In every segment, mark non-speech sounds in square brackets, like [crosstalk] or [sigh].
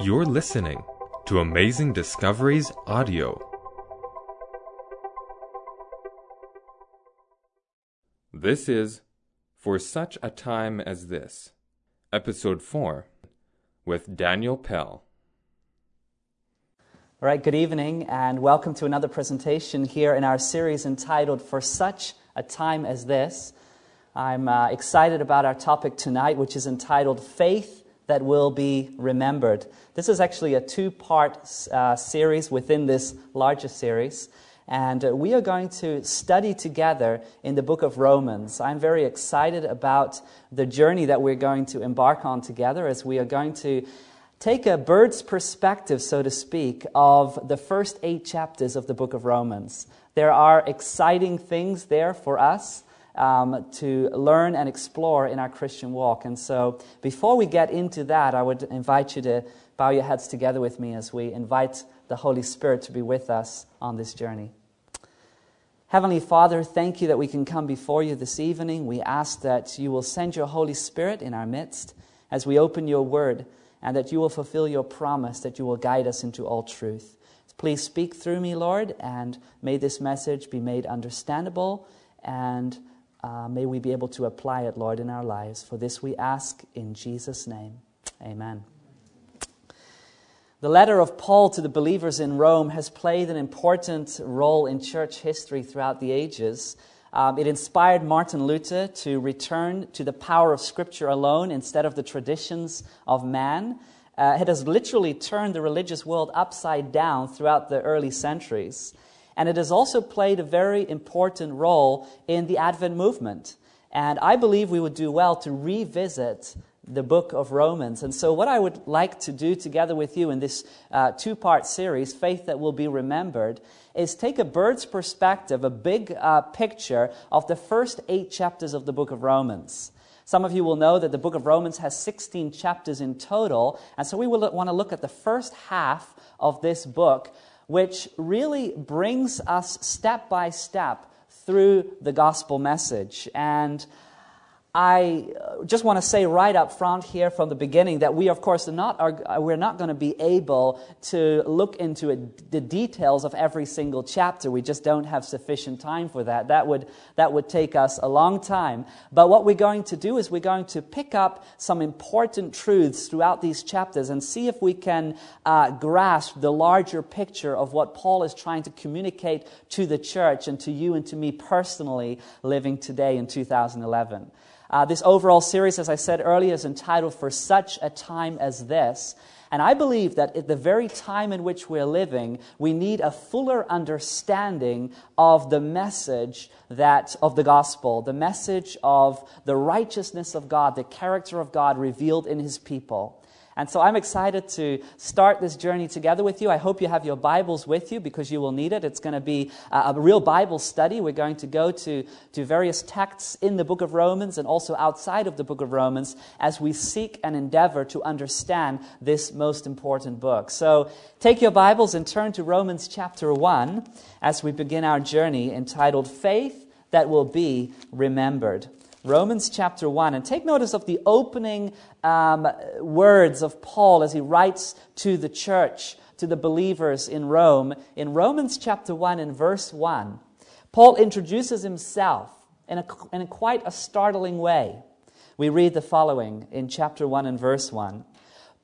You're listening to Amazing Discoveries Audio. This is For Such a Time as This, Episode 4, with Daniel Pel. All right, good evening, and welcome to another presentation here in our series entitled For Such a Time as This. I'm uh, excited about our topic tonight, which is entitled Faith That Will Be Remembered. This is actually a two part uh, series within this larger series, and uh, we are going to study together in the book of Romans. I'm very excited about the journey that we're going to embark on together as we are going to take a bird's perspective, so to speak, of the first eight chapters of the book of Romans. There are exciting things there for us. Um, to learn and explore in our Christian walk. And so, before we get into that, I would invite you to bow your heads together with me as we invite the Holy Spirit to be with us on this journey. Heavenly Father, thank you that we can come before you this evening. We ask that you will send your Holy Spirit in our midst as we open your word and that you will fulfill your promise that you will guide us into all truth. Please speak through me, Lord, and may this message be made understandable and uh, may we be able to apply it, Lord, in our lives. For this we ask in Jesus' name. Amen. The letter of Paul to the believers in Rome has played an important role in church history throughout the ages. Um, it inspired Martin Luther to return to the power of Scripture alone instead of the traditions of man. Uh, it has literally turned the religious world upside down throughout the early centuries. And it has also played a very important role in the Advent movement. And I believe we would do well to revisit the book of Romans. And so, what I would like to do together with you in this uh, two part series, Faith That Will Be Remembered, is take a bird's perspective, a big uh, picture of the first eight chapters of the book of Romans. Some of you will know that the book of Romans has 16 chapters in total, and so we will want to look at the first half of this book, which really brings us step by step through the gospel message. And I just want to say right up front here from the beginning that we, of course, are not, are, we're not going to be able to look into the details of every single chapter. We just don't have sufficient time for that. That would, that would take us a long time. But what we're going to do is we're going to pick up some important truths throughout these chapters and see if we can uh, grasp the larger picture of what Paul is trying to communicate to the church and to you and to me personally living today in 2011. Uh, this overall series, as I said earlier, is entitled For Such a Time as This. And I believe that at the very time in which we're living, we need a fuller understanding of the message that, of the gospel, the message of the righteousness of God, the character of God revealed in his people. And so I'm excited to start this journey together with you. I hope you have your Bibles with you because you will need it. It's going to be a, a real Bible study. We're going to go to, to various texts in the book of Romans and also outside of the book of Romans as we seek and endeavor to understand this most important book. So take your Bibles and turn to Romans chapter 1 as we begin our journey entitled Faith That Will Be Remembered. Romans chapter 1. And take notice of the opening um, words of Paul as he writes to the church, to the believers in Rome. In Romans chapter 1 and verse 1, Paul introduces himself in, a, in a quite a startling way. We read the following in chapter 1 and verse 1.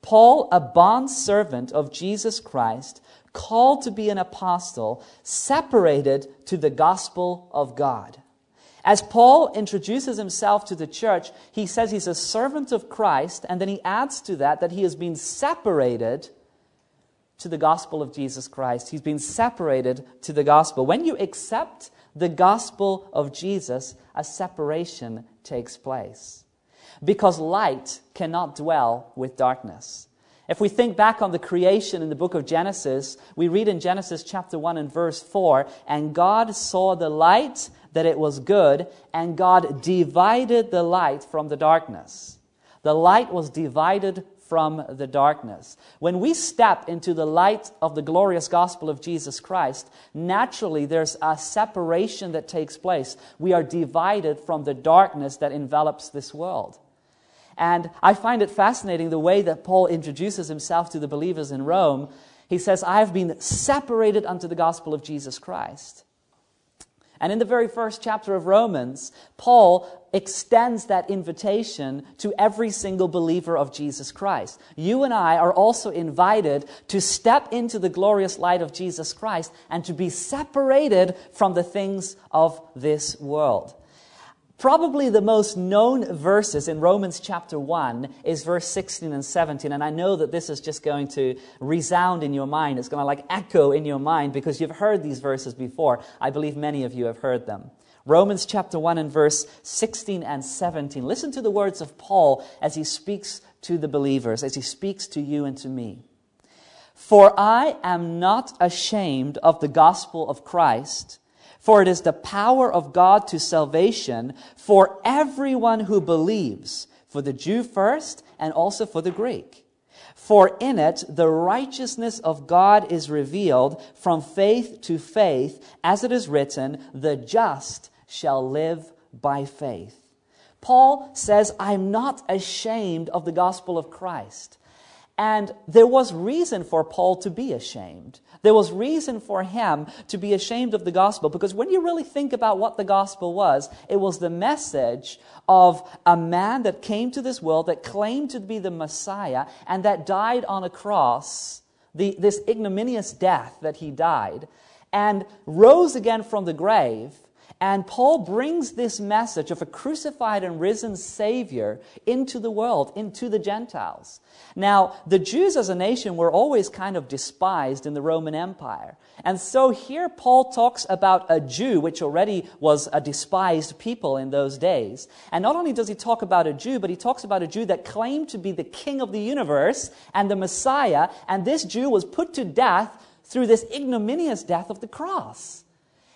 Paul, a bondservant of Jesus Christ, called to be an apostle, separated to the gospel of God as Paul introduces himself to the church, he says he's a servant of Christ, and then he adds to that that he has been separated to the gospel of Jesus Christ. He's been separated to the gospel. When you accept the gospel of Jesus, a separation takes place. Because light cannot dwell with darkness. If we think back on the creation in the book of Genesis, we read in Genesis chapter 1 and verse 4 And God saw the light that it was good, and God divided the light from the darkness. The light was divided from the darkness. When we step into the light of the glorious gospel of Jesus Christ, naturally there's a separation that takes place. We are divided from the darkness that envelops this world. And I find it fascinating the way that Paul introduces himself to the believers in Rome. He says, I have been separated unto the gospel of Jesus Christ. And in the very first chapter of Romans, Paul extends that invitation to every single believer of Jesus Christ. You and I are also invited to step into the glorious light of Jesus Christ and to be separated from the things of this world. Probably the most known verses in Romans chapter 1 is verse 16 and 17. And I know that this is just going to resound in your mind. It's going to like echo in your mind because you've heard these verses before. I believe many of you have heard them. Romans chapter 1 and verse 16 and 17. Listen to the words of Paul as he speaks to the believers, as he speaks to you and to me. For I am not ashamed of the gospel of Christ for it is the power of God to salvation for everyone who believes, for the Jew first and also for the Greek. For in it the righteousness of God is revealed from faith to faith, as it is written, the just shall live by faith. Paul says, I'm not ashamed of the gospel of Christ. And there was reason for Paul to be ashamed. There was reason for him to be ashamed of the gospel because when you really think about what the gospel was, it was the message of a man that came to this world that claimed to be the Messiah and that died on a cross, the, this ignominious death that he died, and rose again from the grave and Paul brings this message of a crucified and risen Savior into the world, into the Gentiles. Now, the Jews as a nation were always kind of despised in the Roman Empire. And so here Paul talks about a Jew, which already was a despised people in those days. And not only does he talk about a Jew, but he talks about a Jew that claimed to be the king of the universe and the Messiah. And this Jew was put to death through this ignominious death of the cross.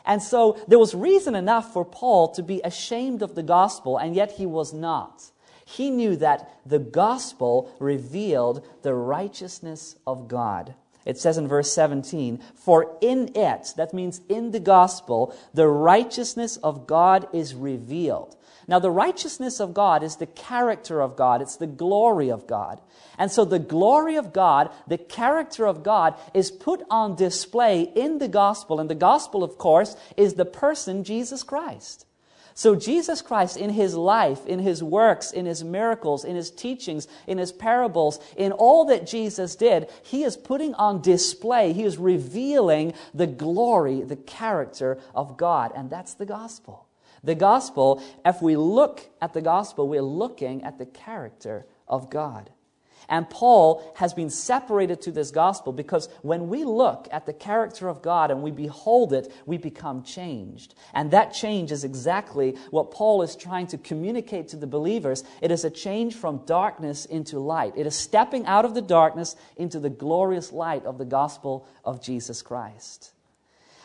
And so there was reason enough for Paul to be ashamed of the gospel, and yet he was not. He knew that the gospel revealed the righteousness of God. It says in verse 17, For in it, that means in the gospel, the righteousness of God is revealed. Now, the righteousness of God is the character of God, it's the glory of God. And so the glory of God, the character of God, is put on display in the gospel. And the gospel, of course, is the person Jesus Christ. So, Jesus Christ, in his life, in his works, in his miracles, in his teachings, in his parables, in all that Jesus did, he is putting on display, he is revealing the glory, the character of God. And that's the gospel. The gospel, if we look at the gospel, we're looking at the character of God. And Paul has been separated to this gospel because when we look at the character of God and we behold it, we become changed. And that change is exactly what Paul is trying to communicate to the believers. It is a change from darkness into light. It is stepping out of the darkness into the glorious light of the gospel of Jesus Christ.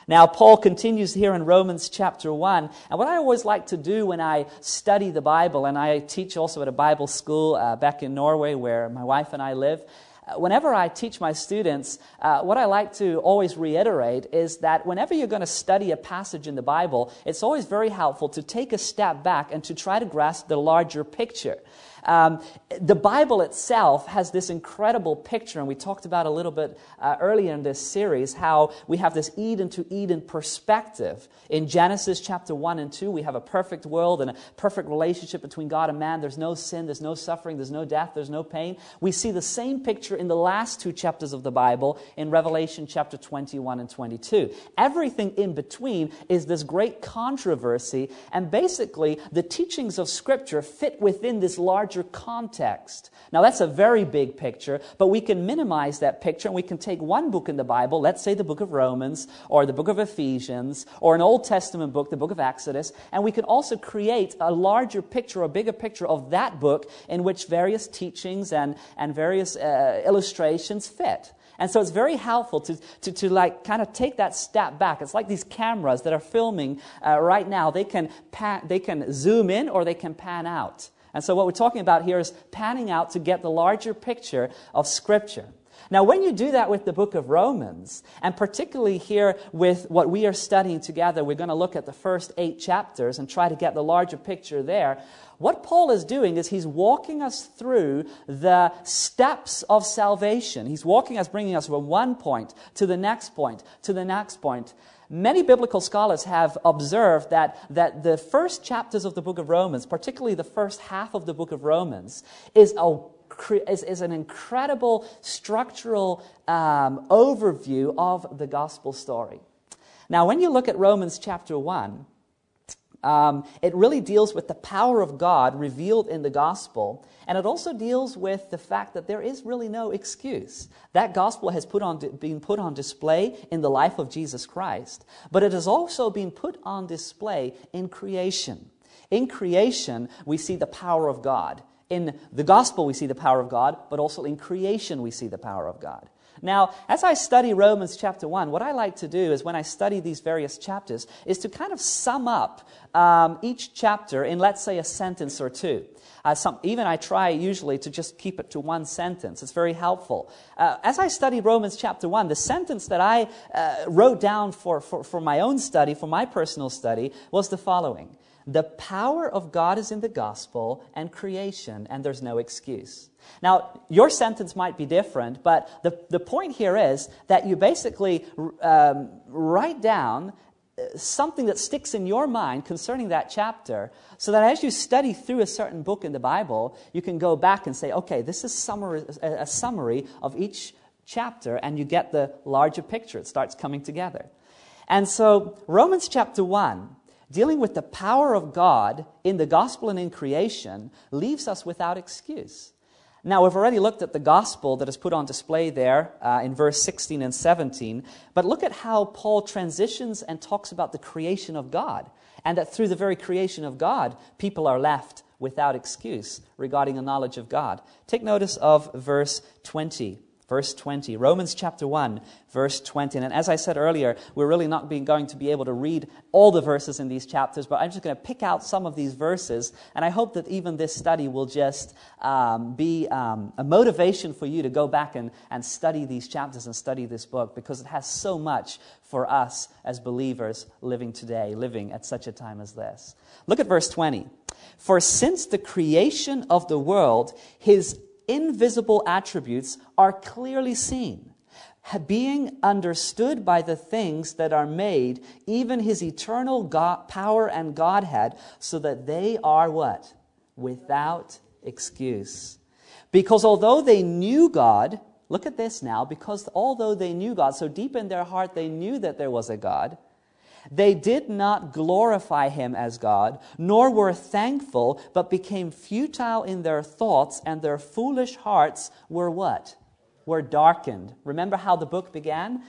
Now, Paul continues here in Romans chapter 1. And what I always like to do when I study the Bible, and I teach also at a Bible school uh, back in Norway where my wife and I live, uh, whenever I teach my students, uh, what I like to always reiterate is that whenever you're going to study a passage in the Bible, it's always very helpful to take a step back and to try to grasp the larger picture. Um, the Bible itself has this incredible picture, and we talked about a little bit uh, earlier in this series how we have this Eden to Eden perspective. In Genesis chapter 1 and 2, we have a perfect world and a perfect relationship between God and man. There's no sin, there's no suffering, there's no death, there's no pain. We see the same picture in the last two chapters of the Bible in Revelation chapter 21 and 22. Everything in between is this great controversy, and basically the teachings of Scripture fit within this large larger context. Now, that's a very big picture, but we can minimize that picture and we can take one book in the Bible, let's say the book of Romans or the book of Ephesians or an Old Testament book, the book of Exodus, and we can also create a larger picture, a bigger picture of that book in which various teachings and, and various uh, illustrations fit. And so it's very helpful to, to, to like kind of take that step back. It's like these cameras that are filming uh, right now. They can, pan, they can zoom in or they can pan out. And so, what we're talking about here is panning out to get the larger picture of Scripture. Now, when you do that with the book of Romans, and particularly here with what we are studying together, we're going to look at the first eight chapters and try to get the larger picture there. What Paul is doing is he's walking us through the steps of salvation. He's walking us, bringing us from one point to the next point, to the next point. Many biblical scholars have observed that, that the first chapters of the book of Romans, particularly the first half of the book of Romans, is a is, is an incredible structural um, overview of the gospel story. Now, when you look at Romans chapter 1, um, it really deals with the power of God revealed in the gospel, and it also deals with the fact that there is really no excuse. That gospel has put on, been put on display in the life of Jesus Christ, but it has also been put on display in creation. In creation, we see the power of God. In the gospel, we see the power of God, but also in creation, we see the power of God. Now, as I study Romans chapter 1, what I like to do is when I study these various chapters, is to kind of sum up um, each chapter in, let's say, a sentence or two. Uh, some, even I try usually to just keep it to one sentence. It's very helpful. Uh, as I study Romans chapter 1, the sentence that I uh, wrote down for, for, for my own study, for my personal study, was the following The power of God is in the gospel and creation, and there's no excuse. Now, your sentence might be different, but the, the point here is that you basically um, write down uh, something that sticks in your mind concerning that chapter so that as you study through a certain book in the Bible, you can go back and say, okay, this is summary, a summary of each chapter, and you get the larger picture. It starts coming together. And so, Romans chapter 1, dealing with the power of God in the gospel and in creation, leaves us without excuse. Now, we've already looked at the gospel that is put on display there uh, in verse 16 and 17, but look at how Paul transitions and talks about the creation of God, and that through the very creation of God, people are left without excuse regarding a knowledge of God. Take notice of verse 20. Verse 20, Romans chapter 1, verse 20. And as I said earlier, we're really not being, going to be able to read all the verses in these chapters, but I'm just going to pick out some of these verses. And I hope that even this study will just um, be um, a motivation for you to go back and, and study these chapters and study this book because it has so much for us as believers living today, living at such a time as this. Look at verse 20. For since the creation of the world, his invisible attributes are clearly seen, being understood by the things that are made, even his eternal God, power and Godhead, so that they are what? Without excuse. Because although they knew God, look at this now, because although they knew God, so deep in their heart they knew that there was a God, they did not glorify him as God, nor were thankful, but became futile in their thoughts, and their foolish hearts were what? Were darkened. Remember how the book began?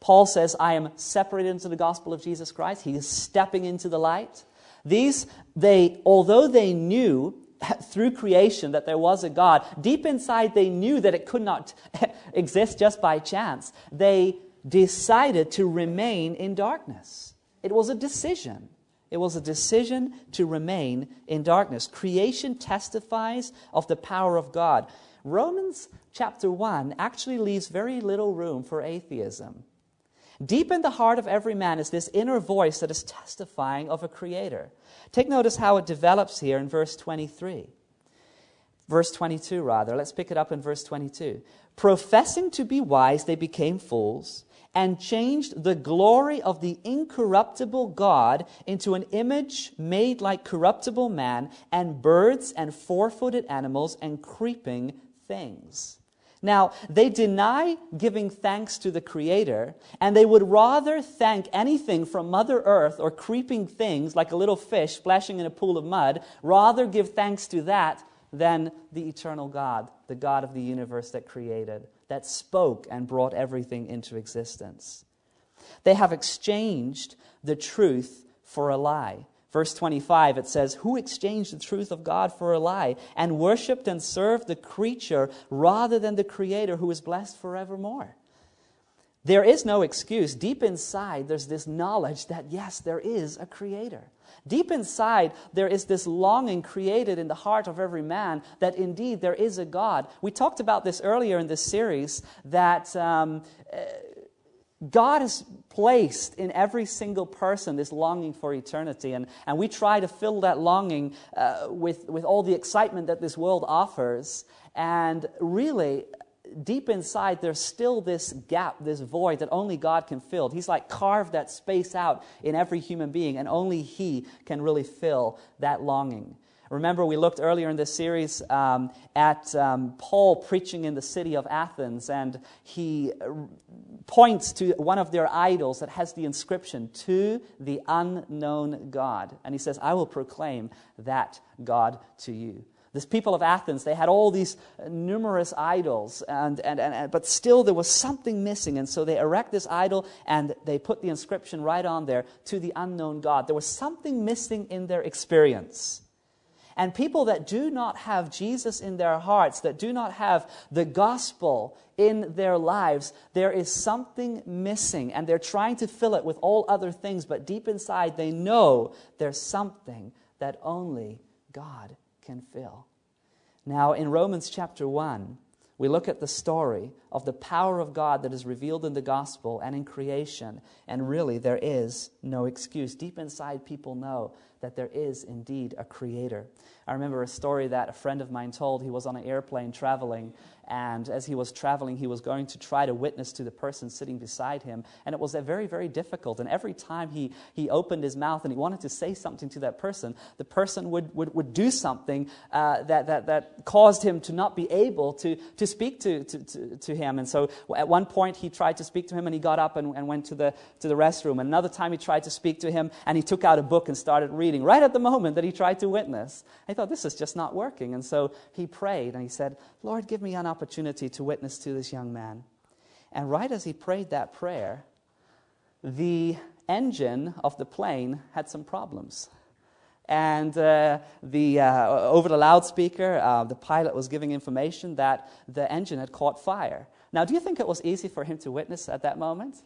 Paul says, I am separated into the gospel of Jesus Christ. He is stepping into the light. These, they, although they knew [laughs] through creation that there was a God, deep inside they knew that it could not [laughs] exist just by chance. They decided to remain in darkness. It was a decision. It was a decision to remain in darkness. Creation testifies of the power of God. Romans chapter 1 actually leaves very little room for atheism. Deep in the heart of every man is this inner voice that is testifying of a creator. Take notice how it develops here in verse 23. Verse 22, rather. Let's pick it up in verse 22. Professing to be wise, they became fools and changed the glory of the incorruptible God into an image made like corruptible man, and birds, and four footed animals, and creeping things. Now, they deny giving thanks to the Creator, and they would rather thank anything from Mother Earth or creeping things like a little fish splashing in a pool of mud, rather give thanks to that than the eternal God, the God of the universe that created that spoke and brought everything into existence. They have exchanged the truth for a lie. Verse 25, it says, Who exchanged the truth of God for a lie and worshiped and served the creature rather than the Creator who is blessed forevermore? There is no excuse. Deep inside, there's this knowledge that, yes, there is a Creator. Deep inside, there is this longing created in the heart of every man that indeed there is a God. We talked about this earlier in this series that um, uh, God has placed in every single person this longing for eternity. And, and we try to fill that longing uh, with, with all the excitement that this world offers. And really, deep inside, there's still this gap, this void that only God can fill. He's like carved that space out in every human being, and only He can really fill that longing. Remember, we looked earlier in this series um, at um, Paul preaching in the city of Athens, and he points to one of their idols that has the inscription, To the unknown God. And he says, I will proclaim that God to you. This people of Athens, they had all these numerous idols, and, and, and, but still there was something missing. And so they erect this idol and they put the inscription right on there to the unknown God. There was something missing in their experience. And people that do not have Jesus in their hearts, that do not have the gospel in their lives, there is something missing. And they're trying to fill it with all other things, but deep inside they know there's something that only God can fill. Now, in Romans chapter 1, we look at the story of the power of God that is revealed in the gospel and in creation, and really there is no excuse. Deep inside, people know that there is indeed a creator. I remember a story that a friend of mine told. He was on an airplane traveling, and as he was traveling, he was going to try to witness to the person sitting beside him. And it was very, very difficult. And every time he, he opened his mouth and he wanted to say something to that person, the person would, would, would do something uh, that, that, that caused him to not be able to, to speak to, to, to, to, him. And so at one point, he tried to speak to him and he got up and, and went to the, to the restroom. And another time, he tried to speak to him and he took out a book and started reading right at the moment that he tried to witness. I thought, this is just not working. And so he prayed and he said, Lord, give me an opportunity to witness to this young man. And right as he prayed that prayer, the engine of the plane had some problems. And uh, the, uh, over the loudspeaker, uh, the pilot was giving information that the engine had caught fire. Now, do you think it was easy for him to witness at that moment?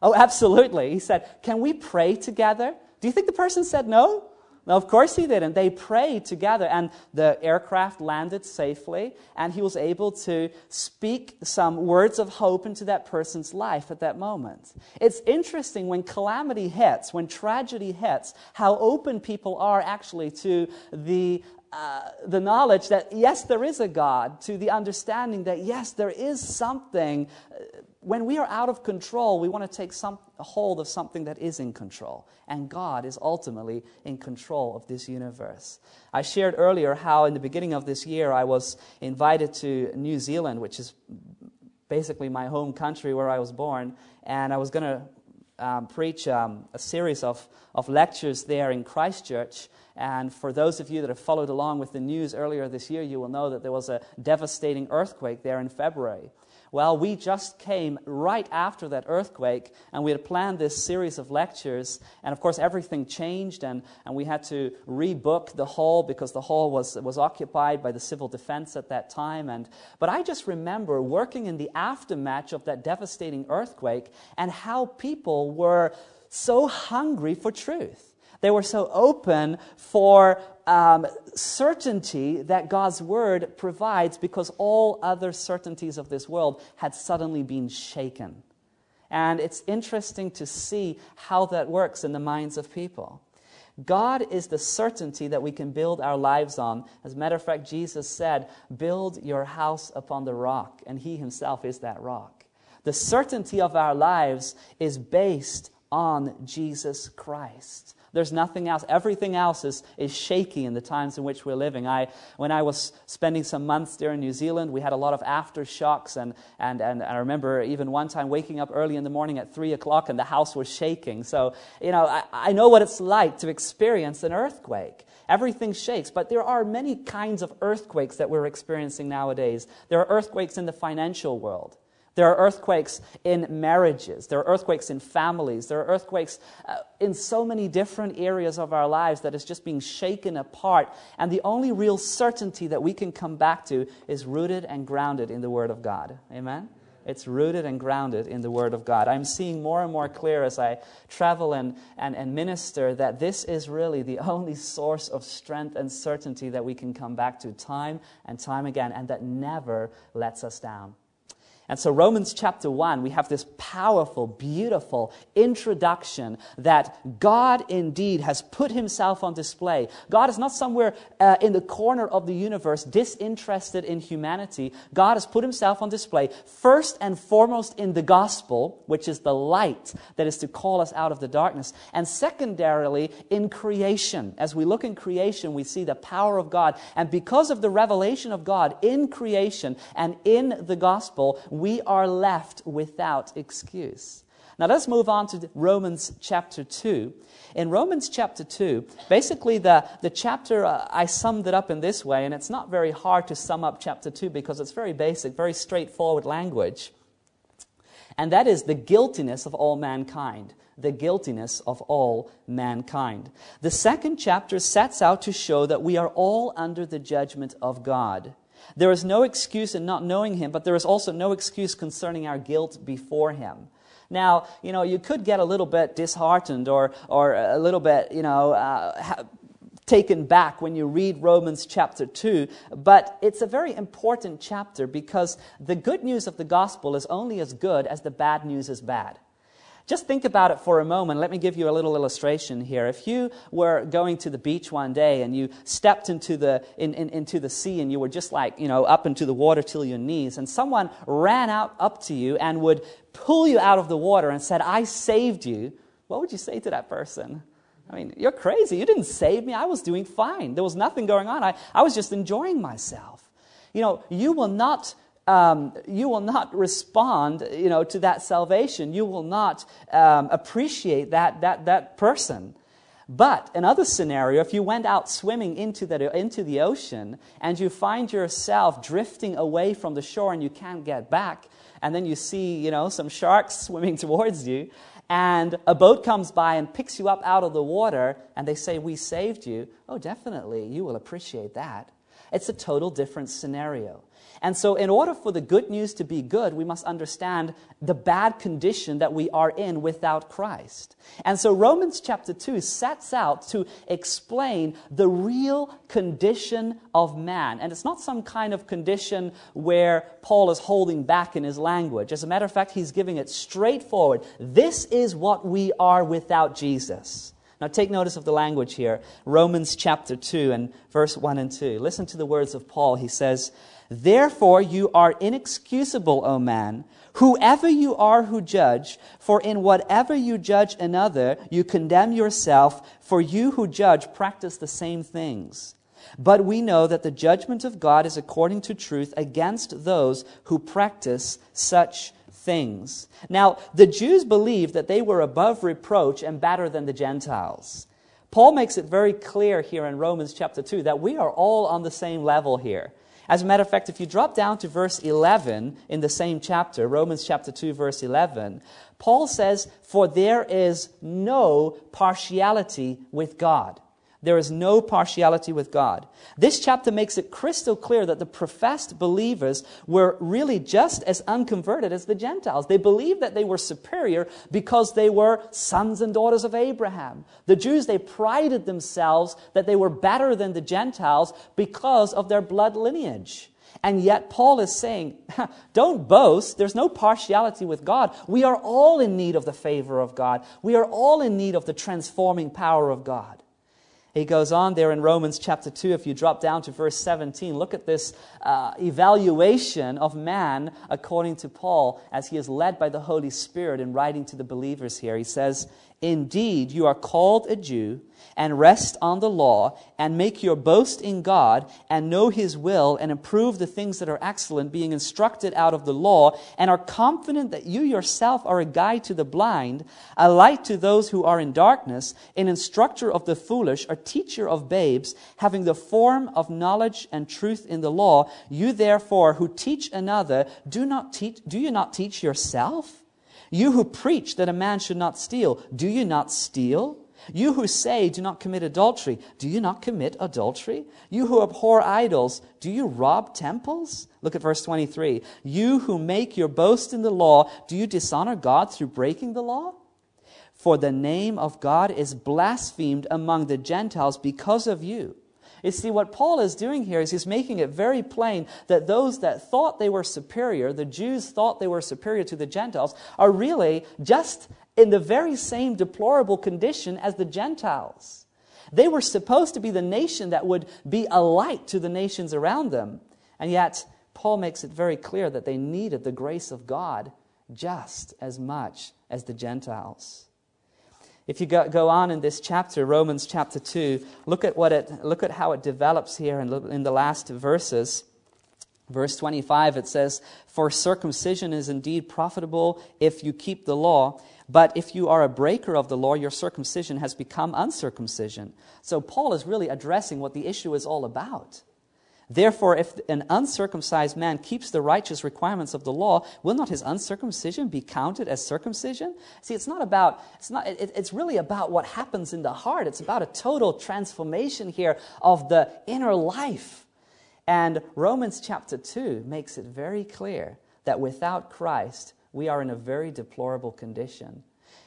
Oh, absolutely. He said, Can we pray together? Do you think the person said no? Now, of course he didn't. they prayed together, and the aircraft landed safely, and he was able to speak some words of hope into that person's life at that moment. It's interesting when calamity hits, when tragedy hits, how open people are actually to the uh, the knowledge that yes, there is a God, to the understanding that yes, there is something. When we are out of control, we want to take some, hold of something that is in control. And God is ultimately in control of this universe. I shared earlier how, in the beginning of this year, I was invited to New Zealand, which is basically my home country where I was born. And I was going to um, preach um, a series of, of lectures there in Christchurch. And for those of you that have followed along with the news earlier this year, you will know that there was a devastating earthquake there in February. Well, we just came right after that earthquake, and we had planned this series of lectures. And of course, everything changed, and, and we had to rebook the hall because the hall was, was occupied by the civil defense at that time. And, but I just remember working in the aftermath of that devastating earthquake and how people were so hungry for truth. They were so open for um, certainty that God's word provides because all other certainties of this world had suddenly been shaken. And it's interesting to see how that works in the minds of people. God is the certainty that we can build our lives on. As a matter of fact, Jesus said, Build your house upon the rock, and He Himself is that rock. The certainty of our lives is based on Jesus Christ. There's nothing else. Everything else is, is shaky in the times in which we're living. I, when I was spending some months there in New Zealand, we had a lot of aftershocks. And, and, and I remember even one time waking up early in the morning at 3 o'clock and the house was shaking. So, you know, I, I know what it's like to experience an earthquake. Everything shakes, but there are many kinds of earthquakes that we're experiencing nowadays. There are earthquakes in the financial world. There are earthquakes in marriages. There are earthquakes in families. There are earthquakes uh, in so many different areas of our lives that is just being shaken apart. And the only real certainty that we can come back to is rooted and grounded in the Word of God. Amen? It's rooted and grounded in the Word of God. I'm seeing more and more clear as I travel and, and, and minister that this is really the only source of strength and certainty that we can come back to time and time again, and that never lets us down. And so, Romans chapter 1, we have this powerful, beautiful introduction that God indeed has put himself on display. God is not somewhere uh, in the corner of the universe disinterested in humanity. God has put himself on display first and foremost in the gospel, which is the light that is to call us out of the darkness, and secondarily in creation. As we look in creation, we see the power of God. And because of the revelation of God in creation and in the gospel, we are left without excuse. Now let's move on to Romans chapter 2. In Romans chapter 2, basically the, the chapter, uh, I summed it up in this way, and it's not very hard to sum up chapter 2 because it's very basic, very straightforward language. And that is the guiltiness of all mankind. The guiltiness of all mankind. The second chapter sets out to show that we are all under the judgment of God. There is no excuse in not knowing Him, but there is also no excuse concerning our guilt before Him. Now, you know, you could get a little bit disheartened or, or a little bit, you know, uh, taken back when you read Romans chapter 2, but it's a very important chapter because the good news of the gospel is only as good as the bad news is bad. Just think about it for a moment. Let me give you a little illustration here. If you were going to the beach one day and you stepped into the, in, in, into the sea and you were just like, you know, up into the water till your knees, and someone ran out up to you and would pull you out of the water and said, I saved you, what would you say to that person? I mean, you're crazy. You didn't save me. I was doing fine. There was nothing going on. I, I was just enjoying myself. You know, you will not um, you will not respond you know, to that salvation. You will not um, appreciate that, that, that person. But another scenario, if you went out swimming into the, into the ocean and you find yourself drifting away from the shore and you can't get back, and then you see you know, some sharks [laughs] swimming towards you, and a boat comes by and picks you up out of the water, and they say, We saved you, oh, definitely, you will appreciate that. It's a total different scenario. And so, in order for the good news to be good, we must understand the bad condition that we are in without Christ. And so, Romans chapter 2 sets out to explain the real condition of man. And it's not some kind of condition where Paul is holding back in his language. As a matter of fact, he's giving it straightforward. This is what we are without Jesus. Now, take notice of the language here Romans chapter 2 and verse 1 and 2. Listen to the words of Paul. He says, Therefore, you are inexcusable, O man, whoever you are who judge, for in whatever you judge another, you condemn yourself, for you who judge practice the same things. But we know that the judgment of God is according to truth against those who practice such things. Now, the Jews believed that they were above reproach and better than the Gentiles. Paul makes it very clear here in Romans chapter 2 that we are all on the same level here. As a matter of fact, if you drop down to verse 11 in the same chapter, Romans chapter 2, verse 11, Paul says, For there is no partiality with God. There is no partiality with God. This chapter makes it crystal clear that the professed believers were really just as unconverted as the Gentiles. They believed that they were superior because they were sons and daughters of Abraham. The Jews, they prided themselves that they were better than the Gentiles because of their blood lineage. And yet, Paul is saying, [laughs] don't boast. There's no partiality with God. We are all in need of the favor of God. We are all in need of the transforming power of God. He goes on there in Romans chapter 2. If you drop down to verse 17, look at this uh, evaluation of man according to Paul as he is led by the Holy Spirit in writing to the believers here. He says, Indeed, you are called a Jew and rest on the law and make your boast in God and know his will and improve the things that are excellent, being instructed out of the law, and are confident that you yourself are a guide to the blind, a light to those who are in darkness, an instructor of the foolish, a teacher of babes, having the form of knowledge and truth in the law. You therefore who teach another, do not teach, do you not teach yourself? You who preach that a man should not steal, do you not steal? You who say, do not commit adultery, do you not commit adultery? You who abhor idols, do you rob temples? Look at verse 23. You who make your boast in the law, do you dishonor God through breaking the law? For the name of God is blasphemed among the Gentiles because of you. You see, what Paul is doing here is he's making it very plain that those that thought they were superior, the Jews thought they were superior to the Gentiles, are really just in the very same deplorable condition as the Gentiles. They were supposed to be the nation that would be a light to the nations around them. And yet, Paul makes it very clear that they needed the grace of God just as much as the Gentiles. If you go, go on in this chapter, Romans chapter 2, look at, what it, look at how it develops here in, in the last verses. Verse 25, it says, For circumcision is indeed profitable if you keep the law, but if you are a breaker of the law, your circumcision has become uncircumcision. So Paul is really addressing what the issue is all about. Therefore, if an uncircumcised man keeps the righteous requirements of the law, will not his uncircumcision be counted as circumcision? See, it's not about, it's, not, it, it's really about what happens in the heart. It's about a total transformation here of the inner life. And Romans chapter 2 makes it very clear that without Christ, we are in a very deplorable condition.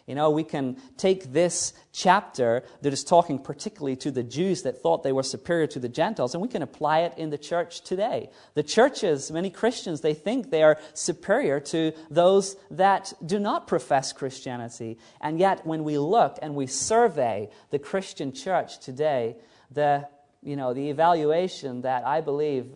You know, we can take this chapter that is talking particularly to the Jews that thought they were superior to the Gentiles, and we can apply it in the church today. The churches, many Christians, they think they are superior to those that do not profess Christianity. And yet, when we look and we survey the Christian church today, the you know, the evaluation that I believe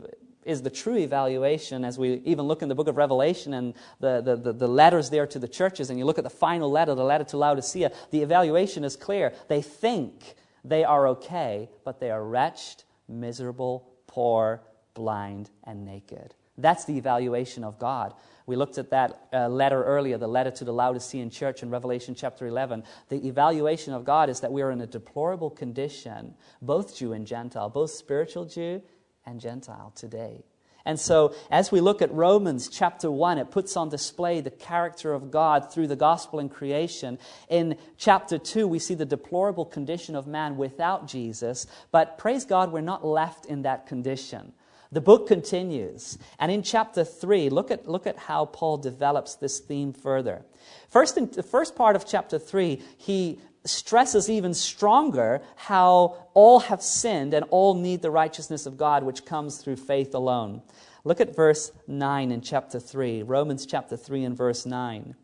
is the true evaluation as we even look in the book of Revelation and the, the, the, the, letters there to the churches, and you look at the final letter, the letter to Laodicea, the evaluation is clear. They think they are okay, but they are wretched, miserable, poor, blind, and naked. That's the evaluation of God. We looked at that uh, letter earlier, the letter to the Laodicean church in Revelation chapter 11. The evaluation of God is that we are in a deplorable condition, both Jew and Gentile, both spiritual Jew and Gentile today. And so, as we look at Romans chapter 1, it puts on display the character of God through the gospel and creation. In chapter 2, we see the deplorable condition of man without Jesus. But praise God, we're not left in that condition. The book continues. And in chapter 3, look at, look at how Paul develops this theme further. First, in the first part of chapter 3, he stresses even stronger how all have sinned and all need the righteousness of God, which comes through faith alone. Look at verse 9 in chapter 3, Romans chapter 3 and verse 9.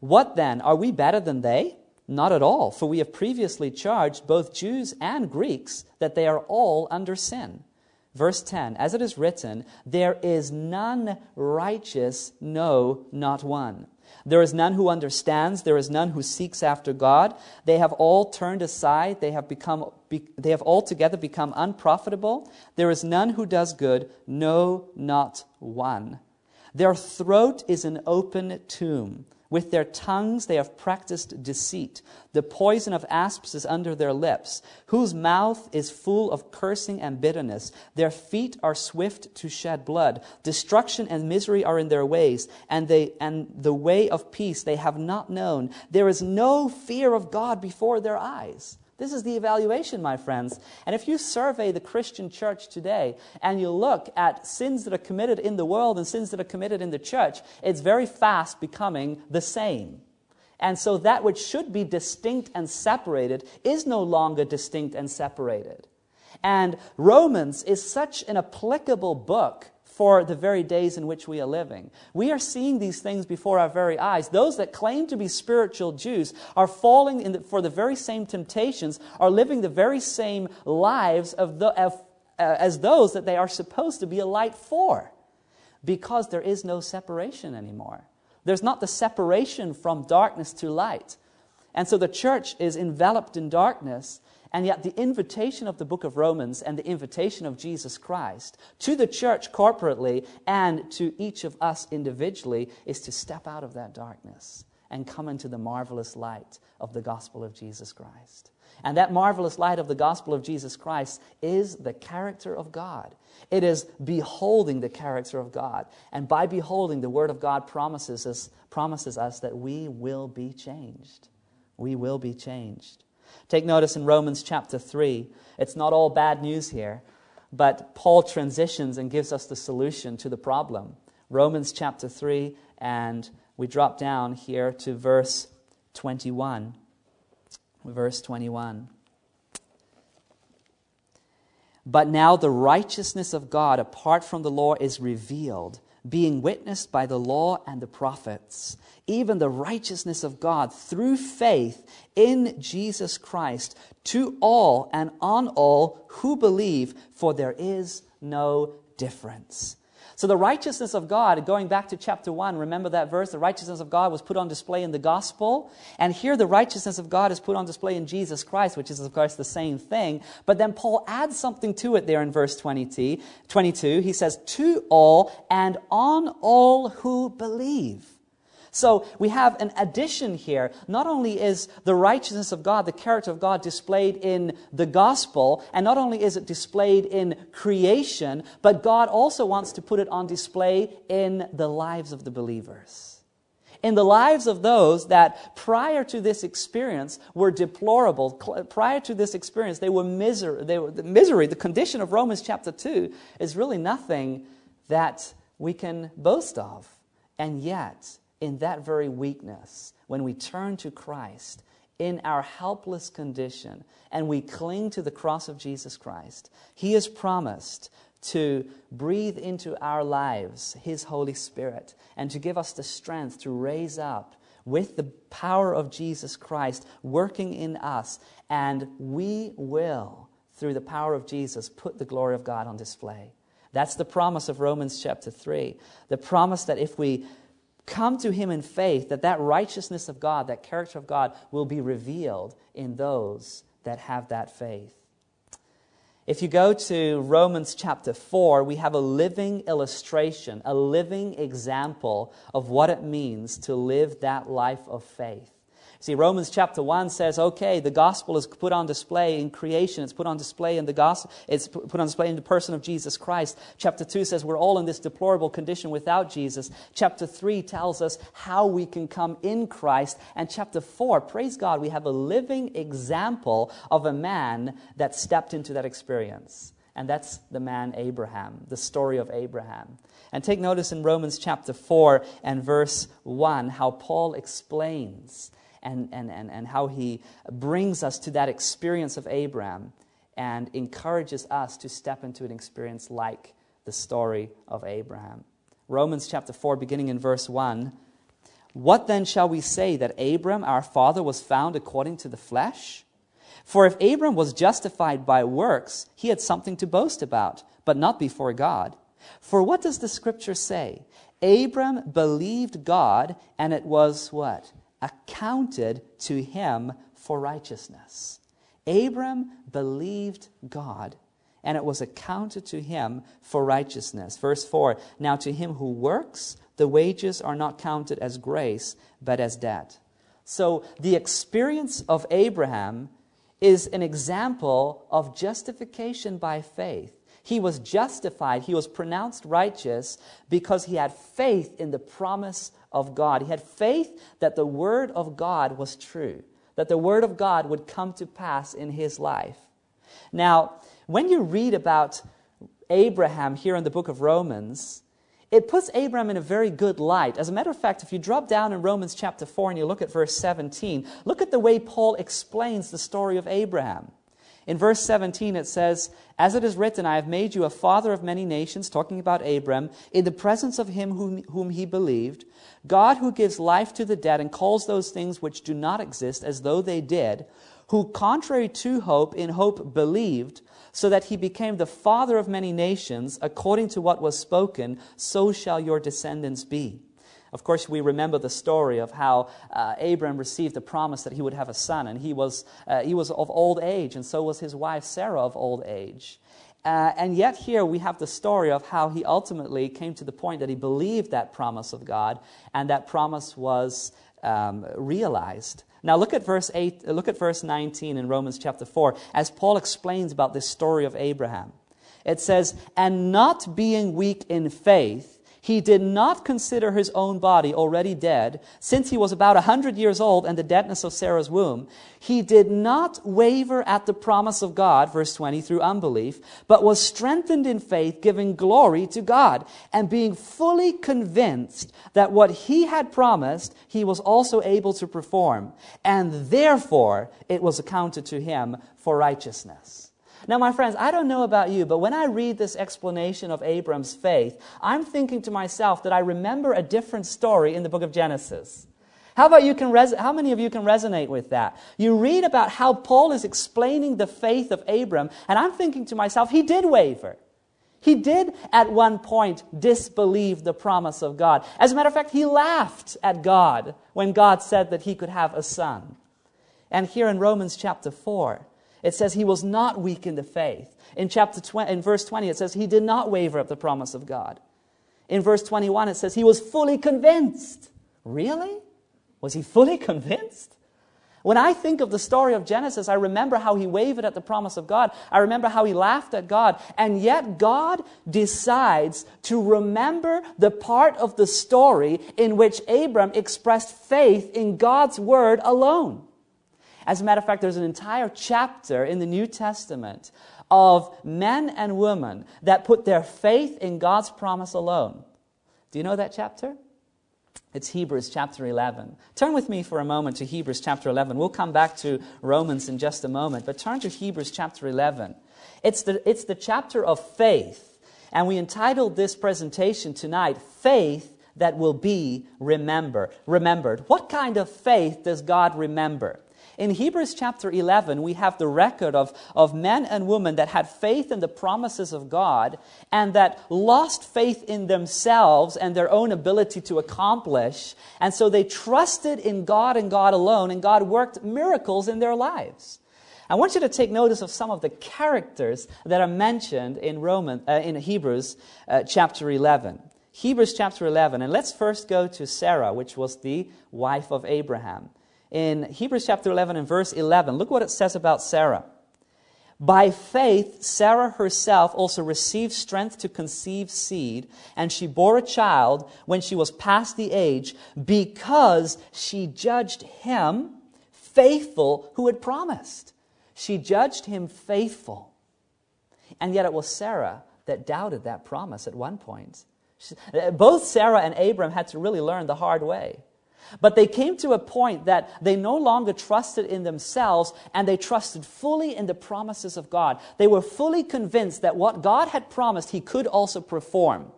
What then? Are we better than they? Not at all, for we have previously charged both Jews and Greeks that they are all under sin. Verse 10 As it is written, there is none righteous, no, not one. There is none who understands. There is none who seeks after God. They have all turned aside. They have, become, they have altogether become unprofitable. There is none who does good. No, not one. Their throat is an open tomb. With their tongues they have practiced deceit. The poison of asps is under their lips, whose mouth is full of cursing and bitterness. Their feet are swift to shed blood. Destruction and misery are in their ways, and, they, and the way of peace they have not known. There is no fear of God before their eyes. This is the evaluation, my friends. And if you survey the Christian church today and you look at sins that are committed in the world and sins that are committed in the church, it's very fast becoming the same. And so that which should be distinct and separated is no longer distinct and separated. And Romans is such an applicable book for the very days in which we are living. We are seeing these things before our very eyes. Those that claim to be spiritual Jews are falling the, for the very same temptations, are living the very same lives of the, of, uh, as those that they are supposed to be a light for, because there is no separation anymore. There's not the separation from darkness to light. And so the church is enveloped in darkness, and yet, the invitation of the book of Romans and the invitation of Jesus Christ to the church corporately and to each of us individually is to step out of that darkness and come into the marvelous light of the gospel of Jesus Christ. And that marvelous light of the gospel of Jesus Christ is the character of God. It is beholding the character of God. And by beholding, the Word of God promises us, promises us that we will be changed. We will be changed. Take notice in Romans chapter 3. It's not all bad news here, but Paul transitions and gives us the solution to the problem. Romans chapter 3, and we drop down here to verse 21. Verse 21. But now the righteousness of God apart from the law is revealed, being witnessed by the law and the prophets, even the righteousness of God through faith in Jesus Christ to all and on all who believe, for there is no difference. So, the righteousness of God, going back to chapter 1, remember that verse? The righteousness of God was put on display in the gospel. And here, the righteousness of God is put on display in Jesus Christ, which is, of course, the same thing. But then Paul adds something to it there in verse 22. He says, To all and on all who believe. So we have an addition here. Not only is the righteousness of God, the character of God displayed in the gospel, and not only is it displayed in creation, but God also wants to put it on display in the lives of the believers. In the lives of those that prior to this experience were deplorable, prior to this experience, they were misery. They were, the misery, the condition of Romans chapter 2 is really nothing that we can boast of. And yet, in that very weakness, when we turn to Christ in our helpless condition and we cling to the cross of Jesus Christ, He has promised to breathe into our lives His Holy Spirit and to give us the strength to raise up with the power of Jesus Christ working in us. And we will, through the power of Jesus, put the glory of God on display. That's the promise of Romans chapter 3. The promise that if we come to him in faith that that righteousness of God, that character of God will be revealed in those that have that faith. If you go to Romans chapter 4, we have a living illustration, a living example of what it means to live that life of faith. See, Romans chapter 1 says, okay, the gospel is put on display in creation. It's put on display in the gospel. It's put on display in the person of Jesus Christ. Chapter 2 says we're all in this deplorable condition without Jesus. Chapter 3 tells us how we can come in Christ. And chapter 4, praise God, we have a living example of a man that stepped into that experience. And that's the man Abraham, the story of Abraham. And take notice in Romans chapter 4 and verse 1 how Paul explains and, and, and, and how he brings us to that experience of Abraham and encourages us to step into an experience like the story of Abraham. Romans chapter 4, beginning in verse 1. What then shall we say that Abram, our father, was found according to the flesh? For if Abram was justified by works, he had something to boast about, but not before God. For what does the scripture say? Abram believed God, and it was what? Accounted to him for righteousness. Abram believed God, and it was accounted to him for righteousness. Verse 4 Now to him who works, the wages are not counted as grace, but as debt. So the experience of Abraham is an example of justification by faith. He was justified, he was pronounced righteous because he had faith in the promise of God. He had faith that the Word of God was true, that the Word of God would come to pass in his life. Now, when you read about Abraham here in the book of Romans, it puts Abraham in a very good light. As a matter of fact, if you drop down in Romans chapter 4 and you look at verse 17, look at the way Paul explains the story of Abraham. In verse 17, it says, As it is written, I have made you a father of many nations, talking about Abram, in the presence of him whom, whom he believed, God who gives life to the dead and calls those things which do not exist as though they did, who, contrary to hope, in hope believed, so that he became the father of many nations, according to what was spoken, so shall your descendants be. Of course, we remember the story of how uh, Abram received the promise that he would have a son, and he was, uh, he was of old age, and so was his wife Sarah of old age. Uh, and yet, here we have the story of how he ultimately came to the point that he believed that promise of God, and that promise was um, realized. Now, look at verse 8, look at verse 19 in Romans chapter 4, as Paul explains about this story of Abraham. It says, And not being weak in faith, he did not consider his own body already dead, since he was about a hundred years old and the deadness of Sarah's womb. He did not waver at the promise of God, verse 20, through unbelief, but was strengthened in faith, giving glory to God, and being fully convinced that what he had promised, he was also able to perform. And therefore, it was accounted to him for righteousness. Now, my friends, I don't know about you, but when I read this explanation of Abram's faith, I'm thinking to myself that I remember a different story in the book of Genesis. How about you can res- how many of you can resonate with that? You read about how Paul is explaining the faith of Abram, and I'm thinking to myself, he did waver. He did at one point disbelieve the promise of God. As a matter of fact, he laughed at God when God said that he could have a son. And here in Romans chapter 4, it says he was not weak in the faith. In chapter 20, in verse 20 it says he did not waver at the promise of God. In verse 21 it says he was fully convinced. Really? Was he fully [laughs] convinced? When I think of the story of Genesis, I remember how he wavered at the promise of God. I remember how he laughed at God. And yet, God decides to remember the part of the story in which Abram expressed faith in God's word alone. As a matter of fact, there's an entire chapter in the New Testament of men and women that put their faith in God's promise alone. Do you know that chapter? It's Hebrews chapter 11. Turn with me for a moment to Hebrews chapter 11. We'll come back to Romans in just a moment, but turn to Hebrews chapter 11. It's the, it's the chapter of faith, and we entitled this presentation tonight, Faith That Will Be Remember, Remembered. What kind of faith does God remember? In Hebrews chapter 11, we have the record of, of men and women that had faith in the promises of God and that lost faith in themselves and their own ability to accomplish. And so they trusted in God and God alone, and God worked miracles in their lives. I want you to take notice of some of the characters that are mentioned in, Roman, uh, in Hebrews uh, chapter 11. Hebrews chapter 11, and let's first go to Sarah, which was the wife of Abraham in Hebrews chapter 11 and verse 11. Look what it says about Sarah. By faith, Sarah herself also received strength to conceive seed, and she bore a child when she was past the age, because she judged him faithful who had promised. She judged him faithful. And yet it was Sarah that doubted that promise at one point. Both Sarah and Abram had to really learn the hard way. But they came to a point that they no longer trusted in themselves and they trusted fully in the promises of God. They were fully convinced that what God had promised, He could also perform.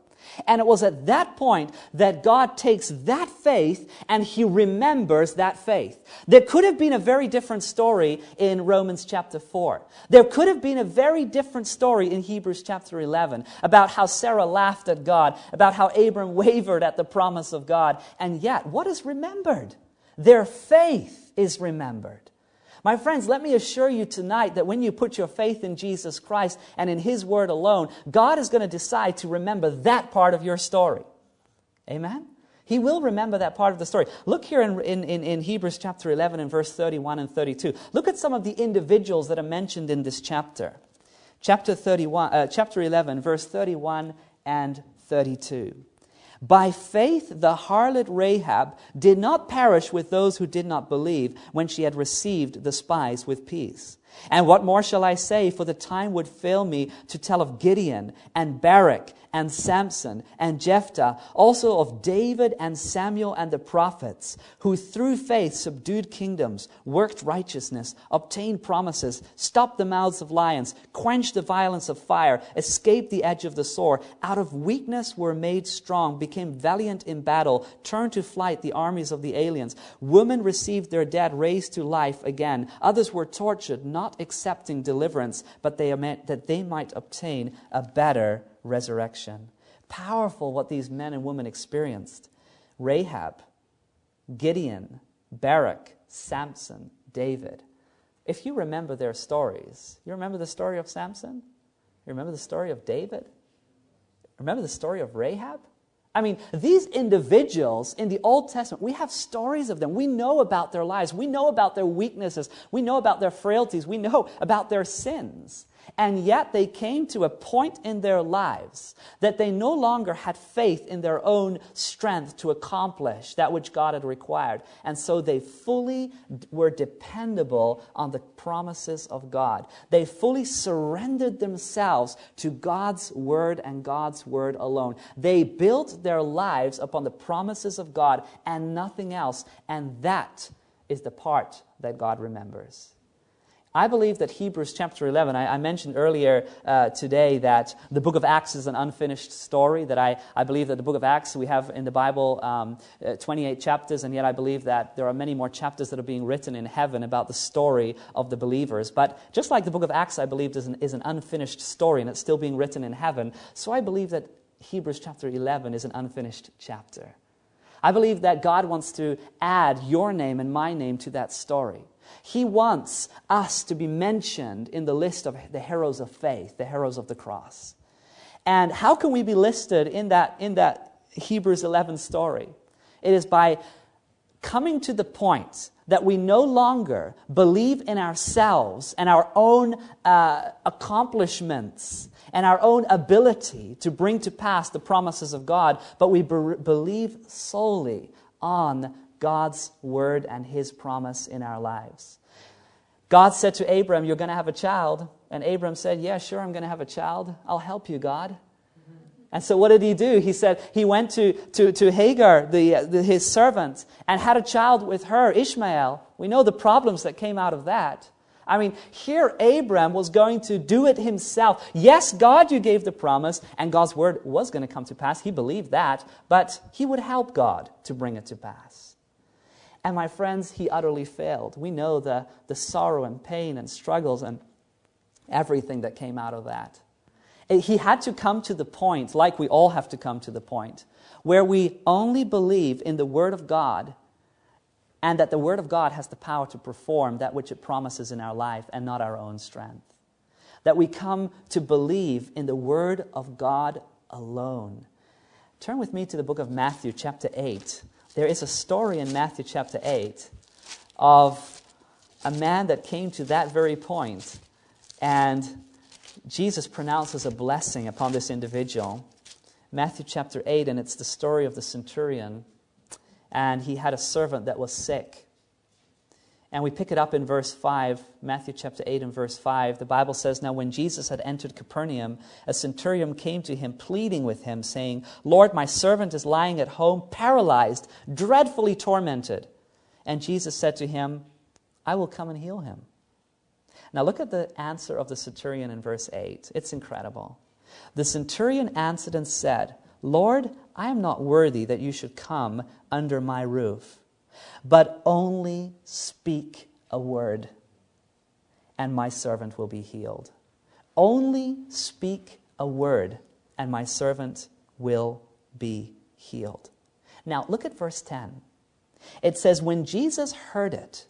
And it was at that point that God takes that faith and he remembers that faith. There could have been a very different story in Romans chapter 4. There could have been a very different story in Hebrews chapter 11 about how Sarah laughed at God, about how Abram wavered at the promise of God. And yet, what is remembered? Their faith is remembered. My friends, let me assure you tonight that when you put your faith in Jesus Christ and in His Word alone, God is going to decide to remember that part of your story. Amen? He will remember that part of the story. Look here in, in, in, Hebrews chapter 11 and verse 31 and 32. Look at some of the individuals that are mentioned in this chapter. Chapter, 31, uh, chapter 11, verse 31 and 32. By faith, the harlot Rahab did not perish with those who did not believe when she had received the spies with peace. And what more shall I say? For the time would fail me to tell of Gideon and Barak and Samson and Jephthah, also of David and Samuel and the prophets, who through faith subdued kingdoms, worked righteousness, obtained promises, stopped the mouths of lions, quenched the violence of fire, escaped the edge of the sword, out of weakness were made strong, became valiant in battle, turned to flight the armies of the aliens. Women received their dead raised to life again. Others were tortured, not accepting deliverance, but they that they might obtain a better resurrection. Powerful what these men and women experienced. Rahab, Gideon, Barak, Samson, David. If you remember their stories, you remember the story of Samson? You remember the story of David? Remember the story of Rahab? I mean, these individuals in the Old Testament, we have stories of them. We know about their lives. We know about their weaknesses. We know about their frailties. We know about their sins. And yet they came to a point in their lives that they no longer had faith in their own strength to accomplish that which God had required. And so they fully were dependable on the promises of God. They fully surrendered themselves to God's word and God's word alone. They built their lives upon the promises of God and nothing else. And that is the part that God remembers. I believe that Hebrews chapter 11, I, I mentioned earlier uh, today that the book of Acts is an unfinished story, that I, I believe that the book of Acts, we have in the Bible um, uh, 28 chapters, and yet I believe that there are many more chapters that are being written in heaven about the story of the believers. But just like the book of Acts, I believe, is an, is an unfinished story, and it's still being written in heaven, so I believe that Hebrews chapter 11 is an unfinished chapter. I believe that God wants to add your name and my name to that story. He wants us to be mentioned in the list of the heroes of faith, the heroes of the cross. And how can we be listed in that, in that Hebrews 11 story? It is by coming to the point that we no longer believe in ourselves and our own uh, accomplishments and our own ability to bring to pass the promises of God, but we be- believe solely on God's word and his promise in our lives. God said to Abram, You're going to have a child. And Abram said, Yeah, sure, I'm going to have a child. I'll help you, God. And so, what did he do? He said he went to, to, to Hagar, the, the, his servant, and had a child with her, Ishmael. We know the problems that came out of that. I mean, here Abram was going to do it himself. Yes, God, you gave the promise, and God's word was going to come to pass. He believed that, but he would help God to bring it to pass. And my friends, he utterly failed. We know the, the sorrow and pain and struggles and everything that came out of that. He had to come to the point, like we all have to come to the point, where we only believe in the Word of God and that the Word of God has the power to perform that which it promises in our life and not our own strength. That we come to believe in the Word of God alone. Turn with me to the book of Matthew, chapter 8 there is a story in Matthew chapter 8 of a man that came to that very point, and Jesus pronounces a blessing upon this individual. Matthew chapter 8, and it's the story of the centurion. And he had a servant that was sick. And we pick it up in verse 5, Matthew chapter 8 and verse 5. The Bible says, Now when Jesus had entered Capernaum, a centurion came to him, pleading with him, saying, Lord, my servant is lying at home, paralyzed, dreadfully tormented. And Jesus said to him, I will come and heal him. Now look at the answer of the centurion in verse 8. It's incredible. The centurion answered and said, Lord, I am not worthy that you should come under my roof but only speak a word, and my servant will be healed. Only speak a word, and my servant will be healed. Now, look at verse 10. It says, When Jesus heard it,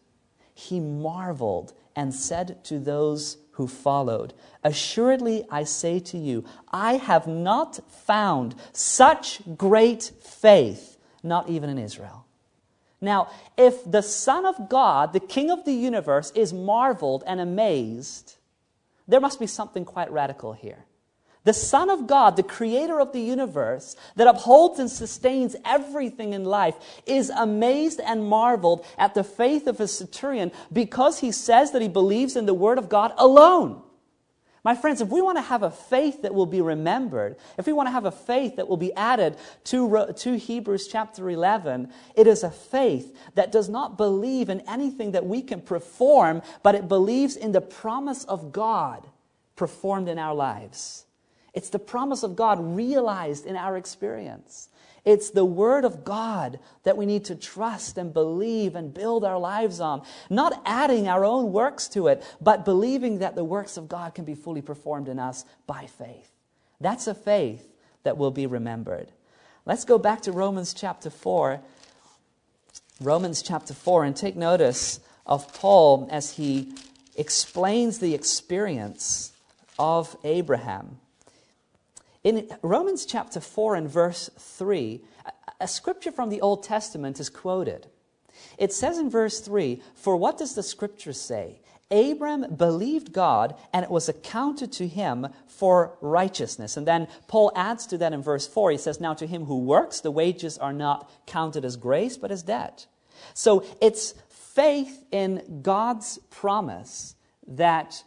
he marveled and said to those who followed, Assuredly, I say to you, I have not found such great faith, not even in Israel. Now, if the Son of God, the King of the universe, is marveled and amazed, there must be something quite radical here. The Son of God, the creator of the universe, that upholds and sustains everything in life, is amazed and marveled at the faith of a centurion because he says that he believes in the Word of God alone. My friends, if we want to have a faith that will be remembered, if we want to have a faith that will be added to, to Hebrews chapter 11, it is a faith that does not believe in anything that we can perform, but it believes in the promise of God performed in our lives. It's the promise of God realized in our experience. It's the Word of God that we need to trust and believe and build our lives on. Not adding our own works to it, but believing that the works of God can be fully performed in us by faith. That's a faith that will be remembered. Let's go back to Romans chapter 4. Romans chapter 4, and take notice of Paul as he explains the experience of Abraham. In Romans chapter 4 and verse 3, a scripture from the Old Testament is quoted. It says in verse 3 For what does the scripture say? Abram believed God, and it was accounted to him for righteousness. And then Paul adds to that in verse 4. He says, Now to him who works, the wages are not counted as grace, but as debt. So it's faith in God's promise that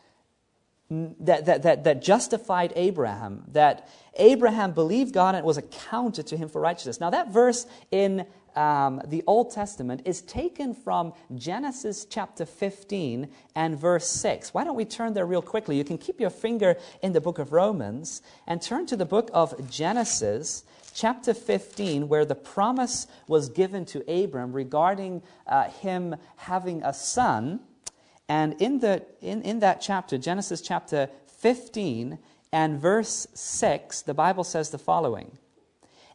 that, that, that, that justified Abraham, that Abraham believed God and it was accounted to him for righteousness. Now, that verse in um, the Old Testament is taken from Genesis chapter 15 and verse 6. Why don't we turn there real quickly? You can keep your finger in the book of Romans and turn to the book of Genesis chapter 15, where the promise was given to Abram regarding uh, him having a son. And in, the, in, in that chapter, Genesis chapter 15 and verse 6, the Bible says the following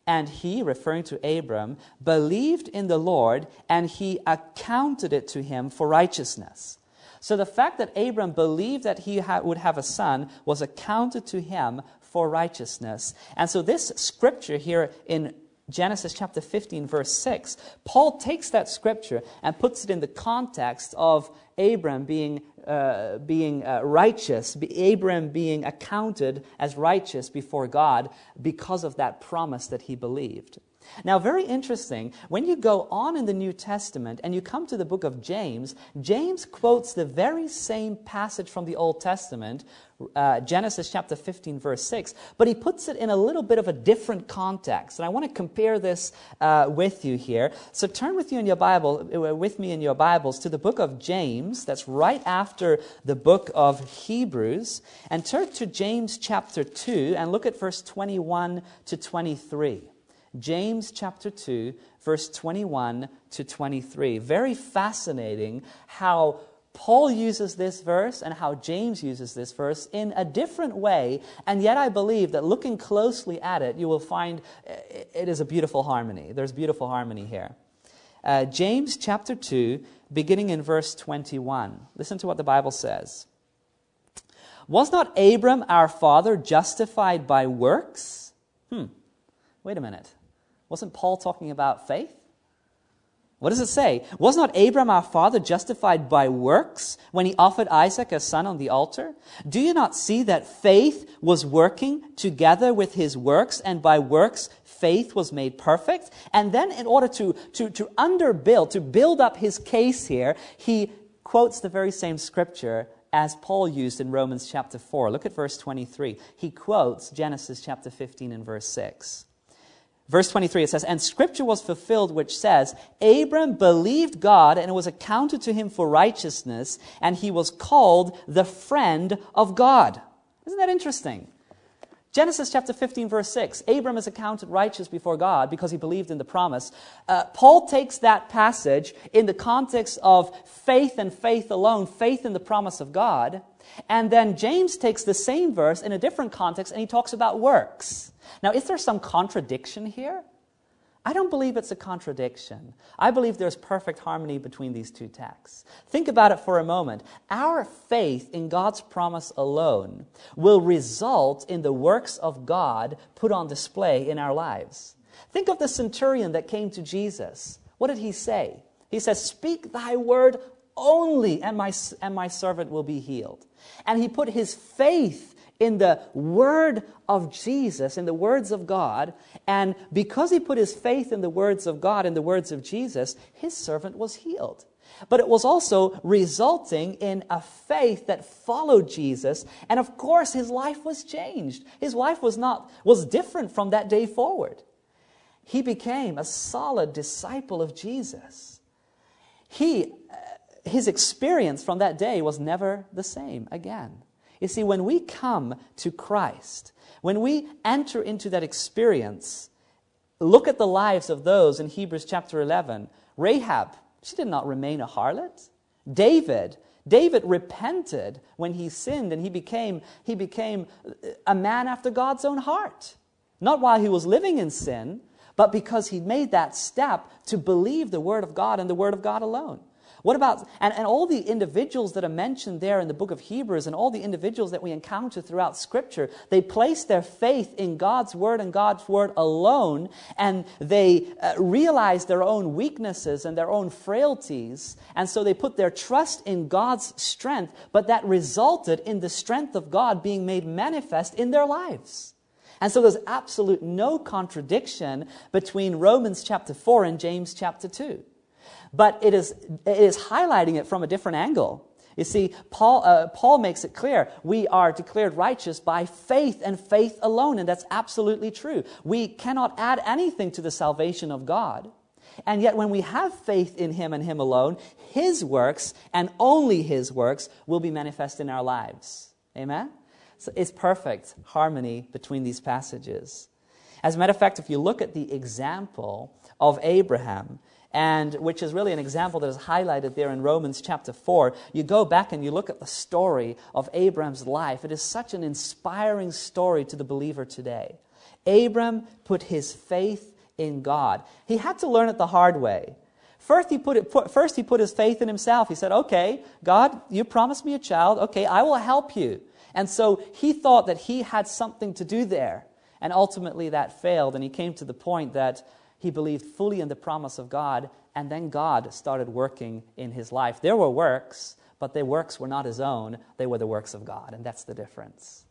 And he, referring to Abram, believed in the Lord, and he accounted it to him for righteousness. So the fact that Abram believed that he ha- would have a son was accounted to him for righteousness. And so this scripture here in Genesis chapter 15, verse 6, Paul takes that scripture and puts it in the context of Abram being, uh, being uh, righteous, Abram being accounted as righteous before God because of that promise that he believed. Now, very interesting, when you go on in the New Testament and you come to the book of James, James quotes the very same passage from the Old Testament, uh, Genesis chapter 15, verse 6, but he puts it in a little bit of a different context. And I want to compare this uh, with you here. So turn with you in your Bible, uh, with me in your Bibles, to the book of James. That's right after the book of Hebrews. And turn to James chapter 2 and look at verse 21 to 23. James chapter 2, verse 21 to 23. Very fascinating how Paul uses this verse and how James uses this verse in a different way, and yet I believe that looking closely at it, you will find it is a beautiful harmony. There's beautiful harmony here. Uh, James chapter 2, beginning in verse 21. Listen to what the Bible says. Was not Abram our father justified by works? Hmm. Wait a minute. Wasn't Paul talking about faith? What does it say? Was not Abram our father justified by works when he offered Isaac as son on the altar? Do you not see that faith was working together with his works, and by works faith was made perfect? And then, in order to, to, to underbuild, to build up his case here, he quotes the very same scripture as Paul used in Romans chapter 4. Look at verse 23. He quotes Genesis chapter 15 and verse 6. Verse 23, it says, And scripture was fulfilled, which says, Abram believed God, and it was accounted to him for righteousness, and he was called the friend of God. Isn't that interesting? Genesis chapter 15, verse 6 Abram is accounted righteous before God because he believed in the promise. Uh, Paul takes that passage in the context of faith and faith alone, faith in the promise of God. And then James takes the same verse in a different context and he talks about works. Now, is there some contradiction here? I don't believe it's a contradiction. I believe there's perfect harmony between these two texts. Think about it for a moment. Our faith in God's promise alone will result in the works of God put on display in our lives. Think of the centurion that came to Jesus. What did he say? He says, Speak thy word only, and my, and my servant will be healed. And he put his faith in the word of Jesus, in the words of God. And because he put his faith in the words of God, in the words of Jesus, his servant was healed. But it was also resulting in a faith that followed Jesus. And of course, his life was changed. His life was not, was different from that day forward. He became a solid disciple of Jesus. He, uh, his experience from that day was never the same again. You see, when we come to Christ, when we enter into that experience, look at the lives of those in Hebrews chapter 11. Rahab, she did not remain a harlot. David, David repented when he sinned and he became, he became a man after God's own heart. Not while he was living in sin, but because he made that step to believe the Word of God and the Word of God alone. What about, and, and all the individuals that are mentioned there in the book of Hebrews and all the individuals that we encounter throughout Scripture, they place their faith in God's Word and God's Word alone, and they uh, realize their own weaknesses and their own frailties, and so they put their trust in God's strength, but that resulted in the strength of God being made manifest in their lives. And so there's absolute no contradiction between Romans chapter 4 and James chapter 2 but it is, it is highlighting it from a different angle. You see, Paul, uh, Paul makes it clear we are declared righteous by faith and faith alone, and that's absolutely true. We cannot add anything to the salvation of God. And yet, when we have faith in Him and Him alone, His works and only His works will be manifest in our lives. Amen? So it's perfect harmony between these passages. As a matter of fact, if you look at the example of Abraham, and which is really an example that is highlighted there in Romans chapter 4. You go back and you look at the story of Abraham's life. It is such an inspiring story to the believer today. Abram put his faith in God. He had to learn it the hard way. First he, put it, put, first, he put his faith in himself. He said, Okay, God, you promised me a child. Okay, I will help you. And so he thought that he had something to do there. And ultimately that failed. And he came to the point that he believed fully in the promise of God, and then God started working in his life. There were works, but the works were not his own, they were the works of God, and that's the difference.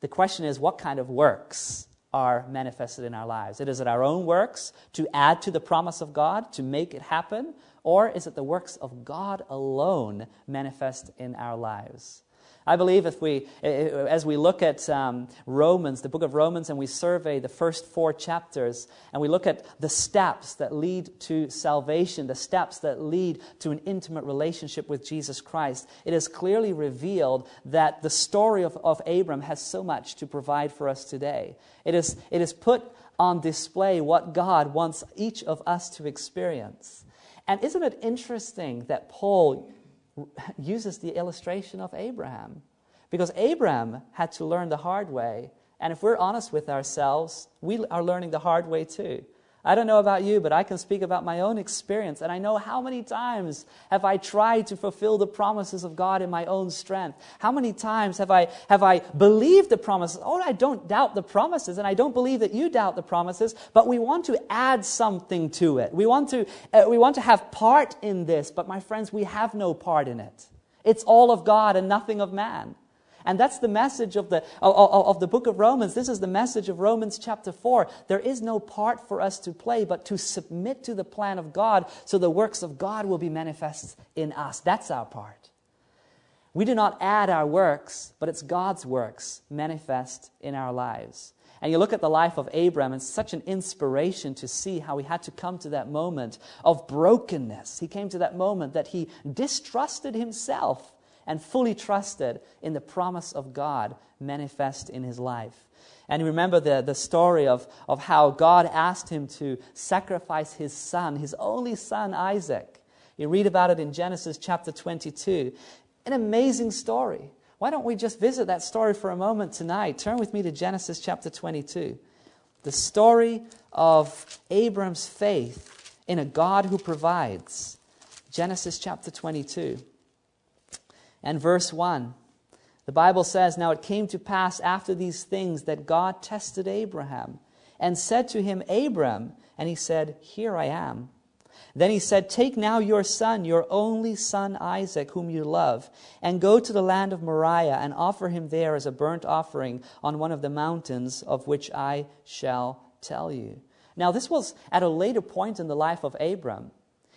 The question is what kind of works are manifested in our lives? Is it our own works to add to the promise of God, to make it happen? Or is it the works of God alone manifest in our lives? I believe if we, as we look at um, Romans, the book of Romans, and we survey the first four chapters, and we look at the steps that lead to salvation, the steps that lead to an intimate relationship with Jesus Christ, it is clearly revealed that the story of, of Abram has so much to provide for us today. It is, it is put on display what God wants each of us to experience. And isn't it interesting that Paul uses the illustration of Abraham. Because Abraham had to learn the hard way. And if we're honest with ourselves, we are learning the hard way too. I don't know about you, but I can speak about my own experience. And I know how many times have I tried to fulfill the promises of God in my own strength? How many times have I, have I believed the promises? Oh, I don't doubt the promises, and I don't believe that you doubt the promises, but we want to add something to it. We want to, uh, we want to have part in this, but my friends, we have no part in it. It's all of God and nothing of man. And that's the message of the, of, of, the book of Romans. This is the message of Romans chapter 4. There is no part for us to play, but to submit to the plan of God so the works of God will be manifest in us. That's our part. We do not add our works, but it's God's works manifest in our lives. And you look at the life of Abram, it's such an inspiration to see how he had to come to that moment of brokenness. He came to that moment that he distrusted himself and fully trusted in the promise of God manifest in his life. And you remember the, the story of, of how God asked him to sacrifice his son, his only son, Isaac. You read about it in Genesis chapter 22. An amazing story. Why don't we just visit that story for a moment tonight? Turn with me to Genesis chapter 22. The story of Abram's faith in a God who provides. Genesis chapter 22 and verse 1. The Bible says, Now it came to pass after these things that God tested Abraham and said to him, Abram, and he said, Here I am. Then he said, Take now your son, your only son Isaac, whom you love, and go to the land of Moriah and offer him there as a burnt offering on one of the mountains of which I shall tell you. Now, this was at a later point in the life of Abram.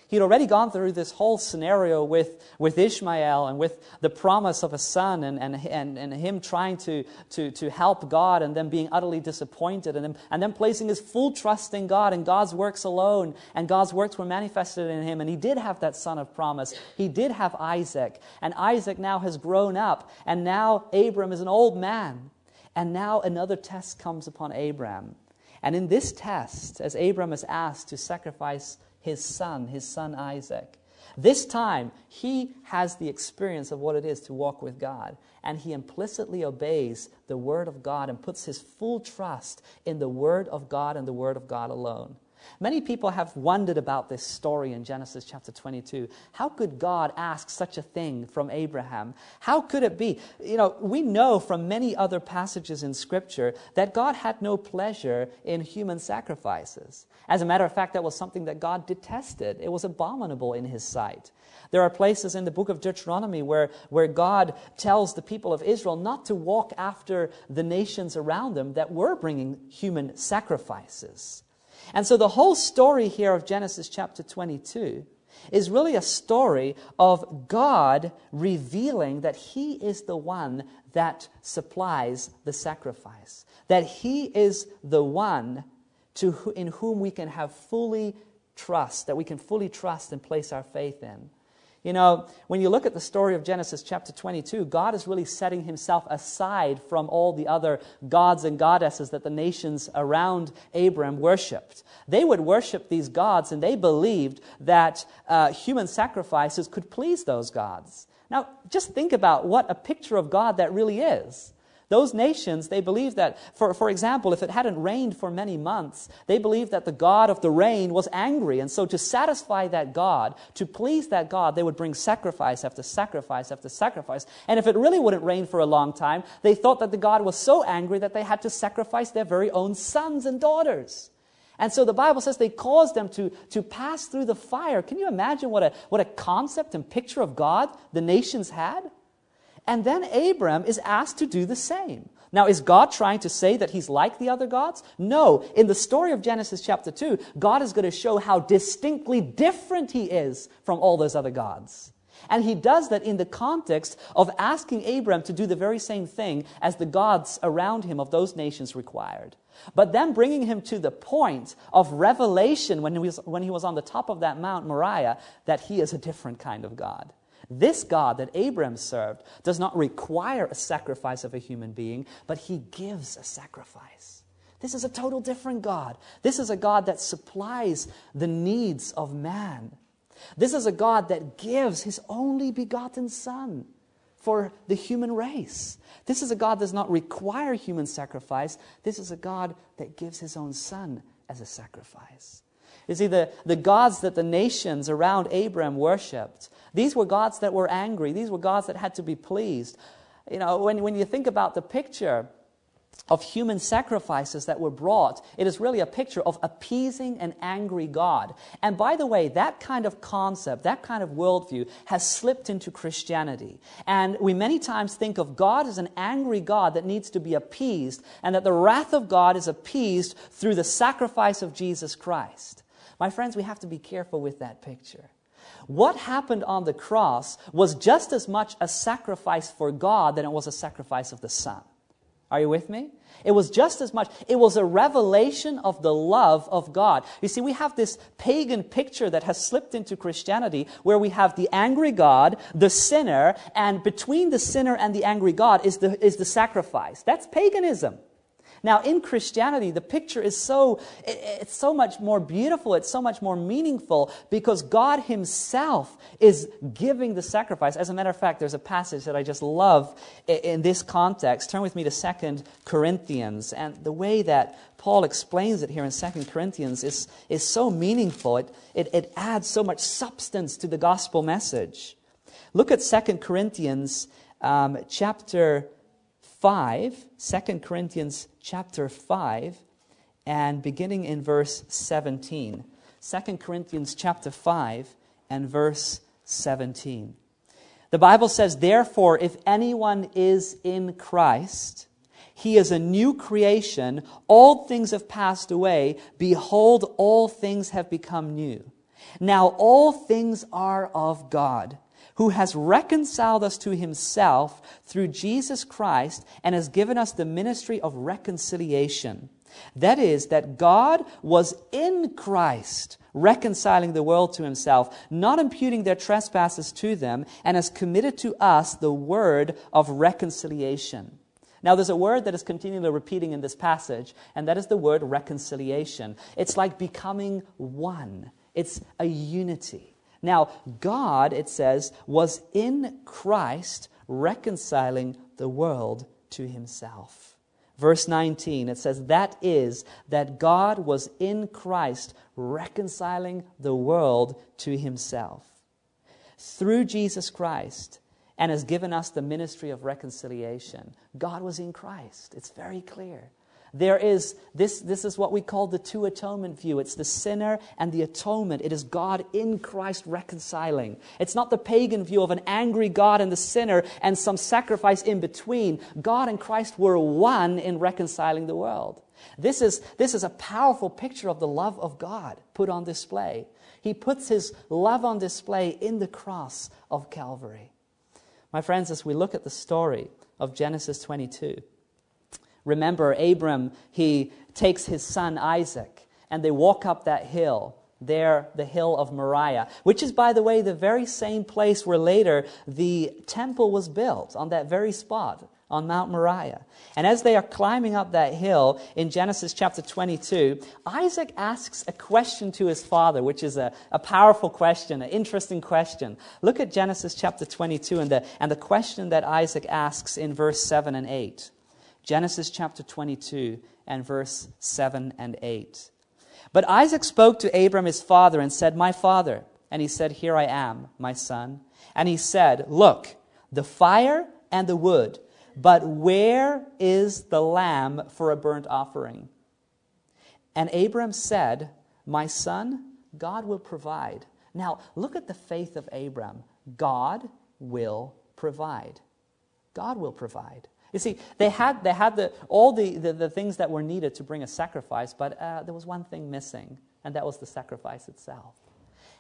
He'd already gone through this whole scenario with, with Ishmael and with the promise of a son and, and, and, and him trying to, to, to help God and then being utterly disappointed and then, and then placing his full trust in God and God's works alone. And God's works were manifested in him. And he did have that son of promise. He did have Isaac. And Isaac now has grown up. And now Abram is an old man. And now another test comes upon Abram. And in this test, as Abram is asked to sacrifice his son, his son Isaac. This time, he has the experience of what it is to walk with God, and he implicitly obeys the Word of God and puts his full trust in the Word of God and the Word of God alone. Many people have wondered about this story in Genesis chapter 22. How could God ask such a thing from Abraham? How could it be? You know, we know from many other passages in Scripture that God had no pleasure in human sacrifices. As a matter of fact, that was something that God detested, it was abominable in his sight. There are places in the book of Deuteronomy where, where God tells the people of Israel not to walk after the nations around them that were bringing human sacrifices. And so the whole story here of Genesis chapter 22 is really a story of God revealing that He is the one that supplies the sacrifice, that He is the one to, in whom we can have fully trust, that we can fully trust and place our faith in. You know, when you look at the story of Genesis chapter 22, God is really setting himself aside from all the other gods and goddesses that the nations around Abram worshiped. They would worship these gods and they believed that uh, human sacrifices could please those gods. Now, just think about what a picture of God that really is. Those nations, they believed that, for, for example, if it hadn't rained for many months, they believed that the God of the rain was angry. And so, to satisfy that God, to please that God, they would bring sacrifice after sacrifice after sacrifice. And if it really wouldn't rain for a long time, they thought that the God was so angry that they had to sacrifice their very own sons and daughters. And so the Bible says they caused them to, to pass through the fire. Can you imagine what a, what a concept and picture of God the nations had? And then Abram is asked to do the same. Now, is God trying to say that he's like the other gods? No. In the story of Genesis chapter 2, God is going to show how distinctly different he is from all those other gods. And he does that in the context of asking Abram to do the very same thing as the gods around him of those nations required. But then bringing him to the point of revelation when he was, when he was on the top of that Mount Moriah that he is a different kind of God. This God that Abram served does not require a sacrifice of a human being, but he gives a sacrifice. This is a total different God. This is a God that supplies the needs of man. This is a God that gives his only begotten Son for the human race. This is a God that does not require human sacrifice. This is a God that gives his own Son as a sacrifice. You see, the, the gods that the nations around Abram worshipped these were gods that were angry. These were gods that had to be pleased. You know, when, when you think about the picture of human sacrifices that were brought, it is really a picture of appeasing an angry God. And by the way, that kind of concept, that kind of worldview has slipped into Christianity. And we many times think of God as an angry God that needs to be appeased, and that the wrath of God is appeased through the sacrifice of Jesus Christ. My friends, we have to be careful with that picture. What happened on the cross was just as much a sacrifice for God than it was a sacrifice of the Son. Are you with me? It was just as much, it was a revelation of the love of God. You see, we have this pagan picture that has slipped into Christianity where we have the angry God, the sinner, and between the sinner and the angry God is the, is the sacrifice. That's paganism. Now, in Christianity, the picture is so, it's so much more beautiful, it's so much more meaningful because God Himself is giving the sacrifice. As a matter of fact, there's a passage that I just love in this context. Turn with me to Second Corinthians. And the way that Paul explains it here in Second Corinthians is, is so meaningful. It, it, it adds so much substance to the gospel message. Look at Second Corinthians um, chapter 5, 2 Corinthians chapter 5, and beginning in verse 17. 2 Corinthians chapter 5 and verse 17. The Bible says, Therefore, if anyone is in Christ, he is a new creation. All things have passed away. Behold, all things have become new. Now all things are of God who has reconciled us to himself through Jesus Christ and has given us the ministry of reconciliation. That is, that God was in Christ reconciling the world to himself, not imputing their trespasses to them, and has committed to us the word of reconciliation. Now, there's a word that is continually repeating in this passage, and that is the word reconciliation. It's like becoming one, it's a unity. Now, God, it says, was in Christ reconciling the world to himself. Verse 19, it says, That is, that God was in Christ reconciling the world to himself. Through Jesus Christ, and has given us the ministry of reconciliation. God was in Christ. It's very clear. There is, this, this is what we call the two atonement view. It's the sinner and the atonement. It is God in Christ reconciling. It's not the pagan view of an angry God and the sinner and some sacrifice in between. God and Christ were one in reconciling the world. This is, this is a powerful picture of the love of God put on display. He puts his love on display in the cross of Calvary. My friends, as we look at the story of Genesis 22, Remember, Abram, he takes his son Isaac, and they walk up that hill there, the hill of Moriah, which is, by the way, the very same place where later the temple was built, on that very spot on Mount Moriah. And as they are climbing up that hill in Genesis chapter 22, Isaac asks a question to his father, which is a, a powerful question, an interesting question. Look at Genesis chapter 22 and the, and the question that Isaac asks in verse 7 and 8. Genesis chapter 22 and verse 7 and 8. But Isaac spoke to Abram his father and said, My father. And he said, Here I am, my son. And he said, Look, the fire and the wood but where is the lamb for a burnt offering? And Abram said, My son, God will provide. Now, look at the faith of Abram. God will provide. God will provide. You see, they had, they had the, all the, the, the things that were needed to bring a sacrifice, but uh, there was one thing missing, and that was the sacrifice itself.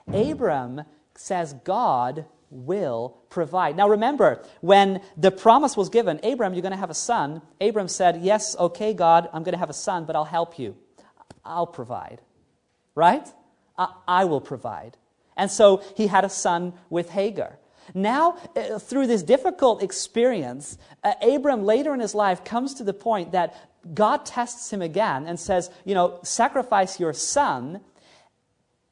Abram says, God will provide. Now remember, when the promise was given, Abram, you're going to have a son. Abram said, Yes, okay, God, I'm going to have a son, but I'll help you. I'll provide. Right? I, I will provide. And so he had a son with Hagar. Now, uh, through this difficult experience, uh, Abram later in his life comes to the point that God tests him again and says, You know, sacrifice your son.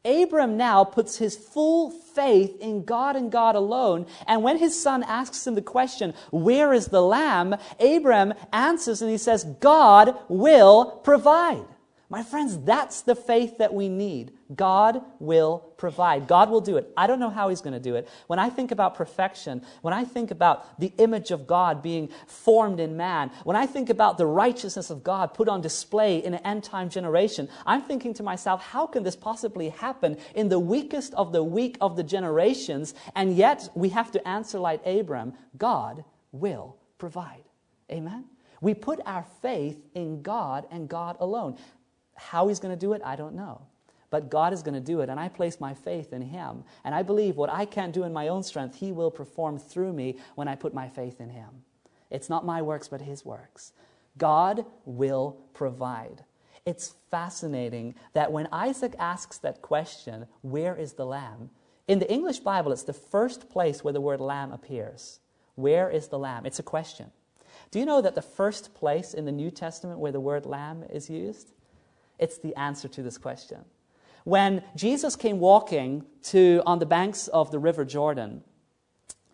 Abram now puts his full faith in God and God alone. And when his son asks him the question, Where is the lamb? Abram answers and he says, God will provide. My friends, that's the faith that we need. God will provide. God will do it. I don't know how He's going to do it. When I think about perfection, when I think about the image of God being formed in man, when I think about the righteousness of God put on display in an end time generation, I'm thinking to myself, how can this possibly happen in the weakest of the weak of the generations? And yet we have to answer like Abram God will provide. Amen? We put our faith in God and God alone. How he's going to do it, I don't know. But God is going to do it, and I place my faith in him. And I believe what I can't do in my own strength, he will perform through me when I put my faith in him. It's not my works, but his works. God will provide. It's fascinating that when Isaac asks that question, where is the lamb? In the English Bible, it's the first place where the word lamb appears. Where is the lamb? It's a question. Do you know that the first place in the New Testament where the word lamb is used it's the answer to this question. When Jesus came walking to, on the banks of the River Jordan,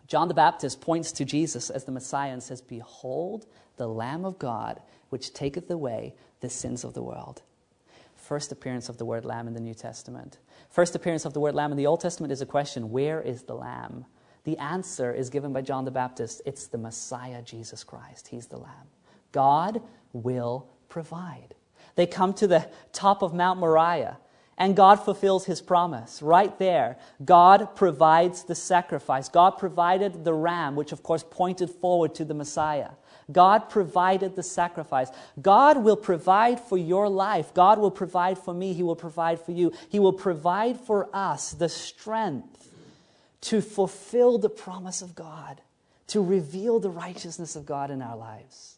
John the Baptist points to Jesus as the Messiah and says, Behold, the Lamb of God, which taketh away the sins of the world. First appearance of the word lamb in the New Testament. First appearance of the word lamb in the Old Testament is a question Where is the lamb? The answer is given by John the Baptist it's the Messiah, Jesus Christ. He's the lamb. God will provide. They come to the top of Mount Moriah, and God fulfills his promise. Right there, God provides the sacrifice. God provided the ram, which of course pointed forward to the Messiah. God provided the sacrifice. God will provide for your life. God will provide for me. He will provide for you. He will provide for us the strength to fulfill the promise of God, to reveal the righteousness of God in our lives.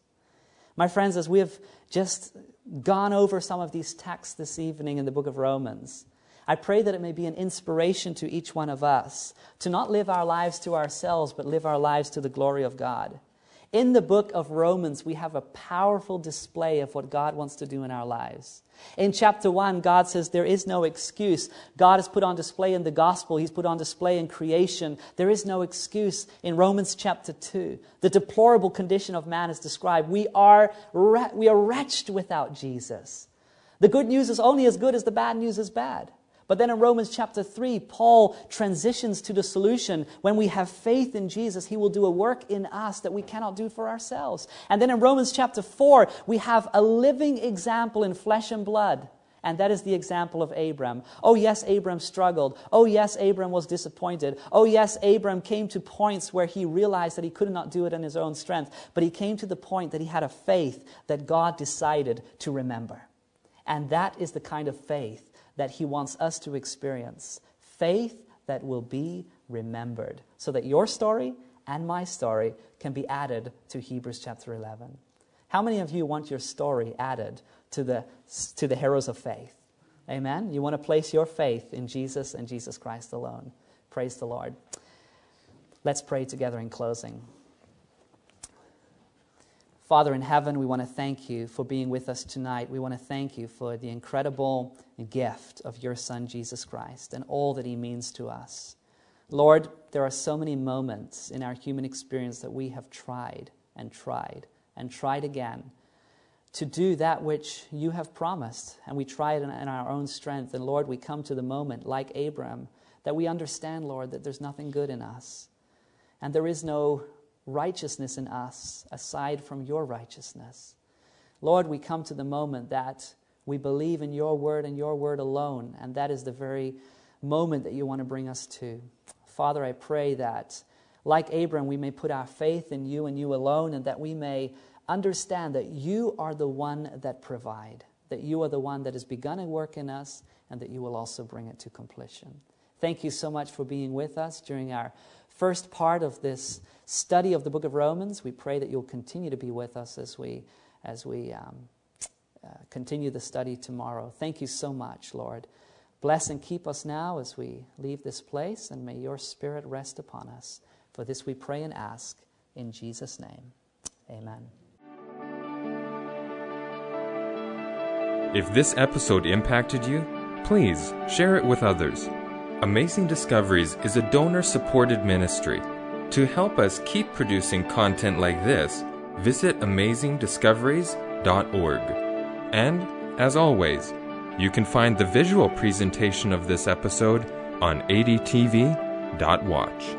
My friends, as we have just gone over some of these texts this evening in the book of Romans, I pray that it may be an inspiration to each one of us to not live our lives to ourselves, but live our lives to the glory of God. In the book of Romans, we have a powerful display of what God wants to do in our lives. In chapter 1, God says there is no excuse. God is put on display in the gospel, He's put on display in creation. There is no excuse. In Romans chapter 2, the deplorable condition of man is described. We are, we are wretched without Jesus. The good news is only as good as the bad news is bad. But then in Romans chapter 3, Paul transitions to the solution. When we have faith in Jesus, he will do a work in us that we cannot do for ourselves. And then in Romans chapter 4, we have a living example in flesh and blood. And that is the example of Abram. Oh, yes, Abram struggled. Oh, yes, Abram was disappointed. Oh, yes, Abram came to points where he realized that he could not do it in his own strength. But he came to the point that he had a faith that God decided to remember. And that is the kind of faith that He wants us to experience faith that will be remembered, so that your story and my story can be added to Hebrews chapter 11. How many of you want your story added to the, to the heroes of faith? Amen. You want to place your faith in Jesus and Jesus Christ alone. Praise the Lord. Let's pray together in closing. Father in heaven, we want to thank you for being with us tonight. We want to thank you for the incredible gift of your Son, Jesus Christ, and all that he means to us. Lord, there are so many moments in our human experience that we have tried and tried and tried again to do that which you have promised, and we try it in, our own strength. And Lord, we come to the moment, like Abram, that we understand, Lord, that there's nothing good in us, and there is no righteousness in us aside from your righteousness. Lord, we come to the moment that we believe in your word and your word alone, and that is the very moment that you want to bring us to. Father, I pray that, like Abram, we may put our faith in you and you alone, and that we may understand that you are the one that provide, that you are the one that has begun a work in us, and that you will also bring it to completion. Thank you so much for being with us during our first part of this study of the book of Romans. We pray that you'll continue to be with us as we, as we um, uh, continue the study tomorrow. Thank you so much, Lord. Bless and keep us now as we leave this place, and may your Spirit rest upon us. For this we pray and ask in Jesus' name. Amen. If this episode impacted you, please share it with others. Amazing Discoveries is a donor supported ministry. To help us keep producing content like this, visit amazingdiscoveries.org. And, as always, you can find the visual presentation of this episode on adtv.watch.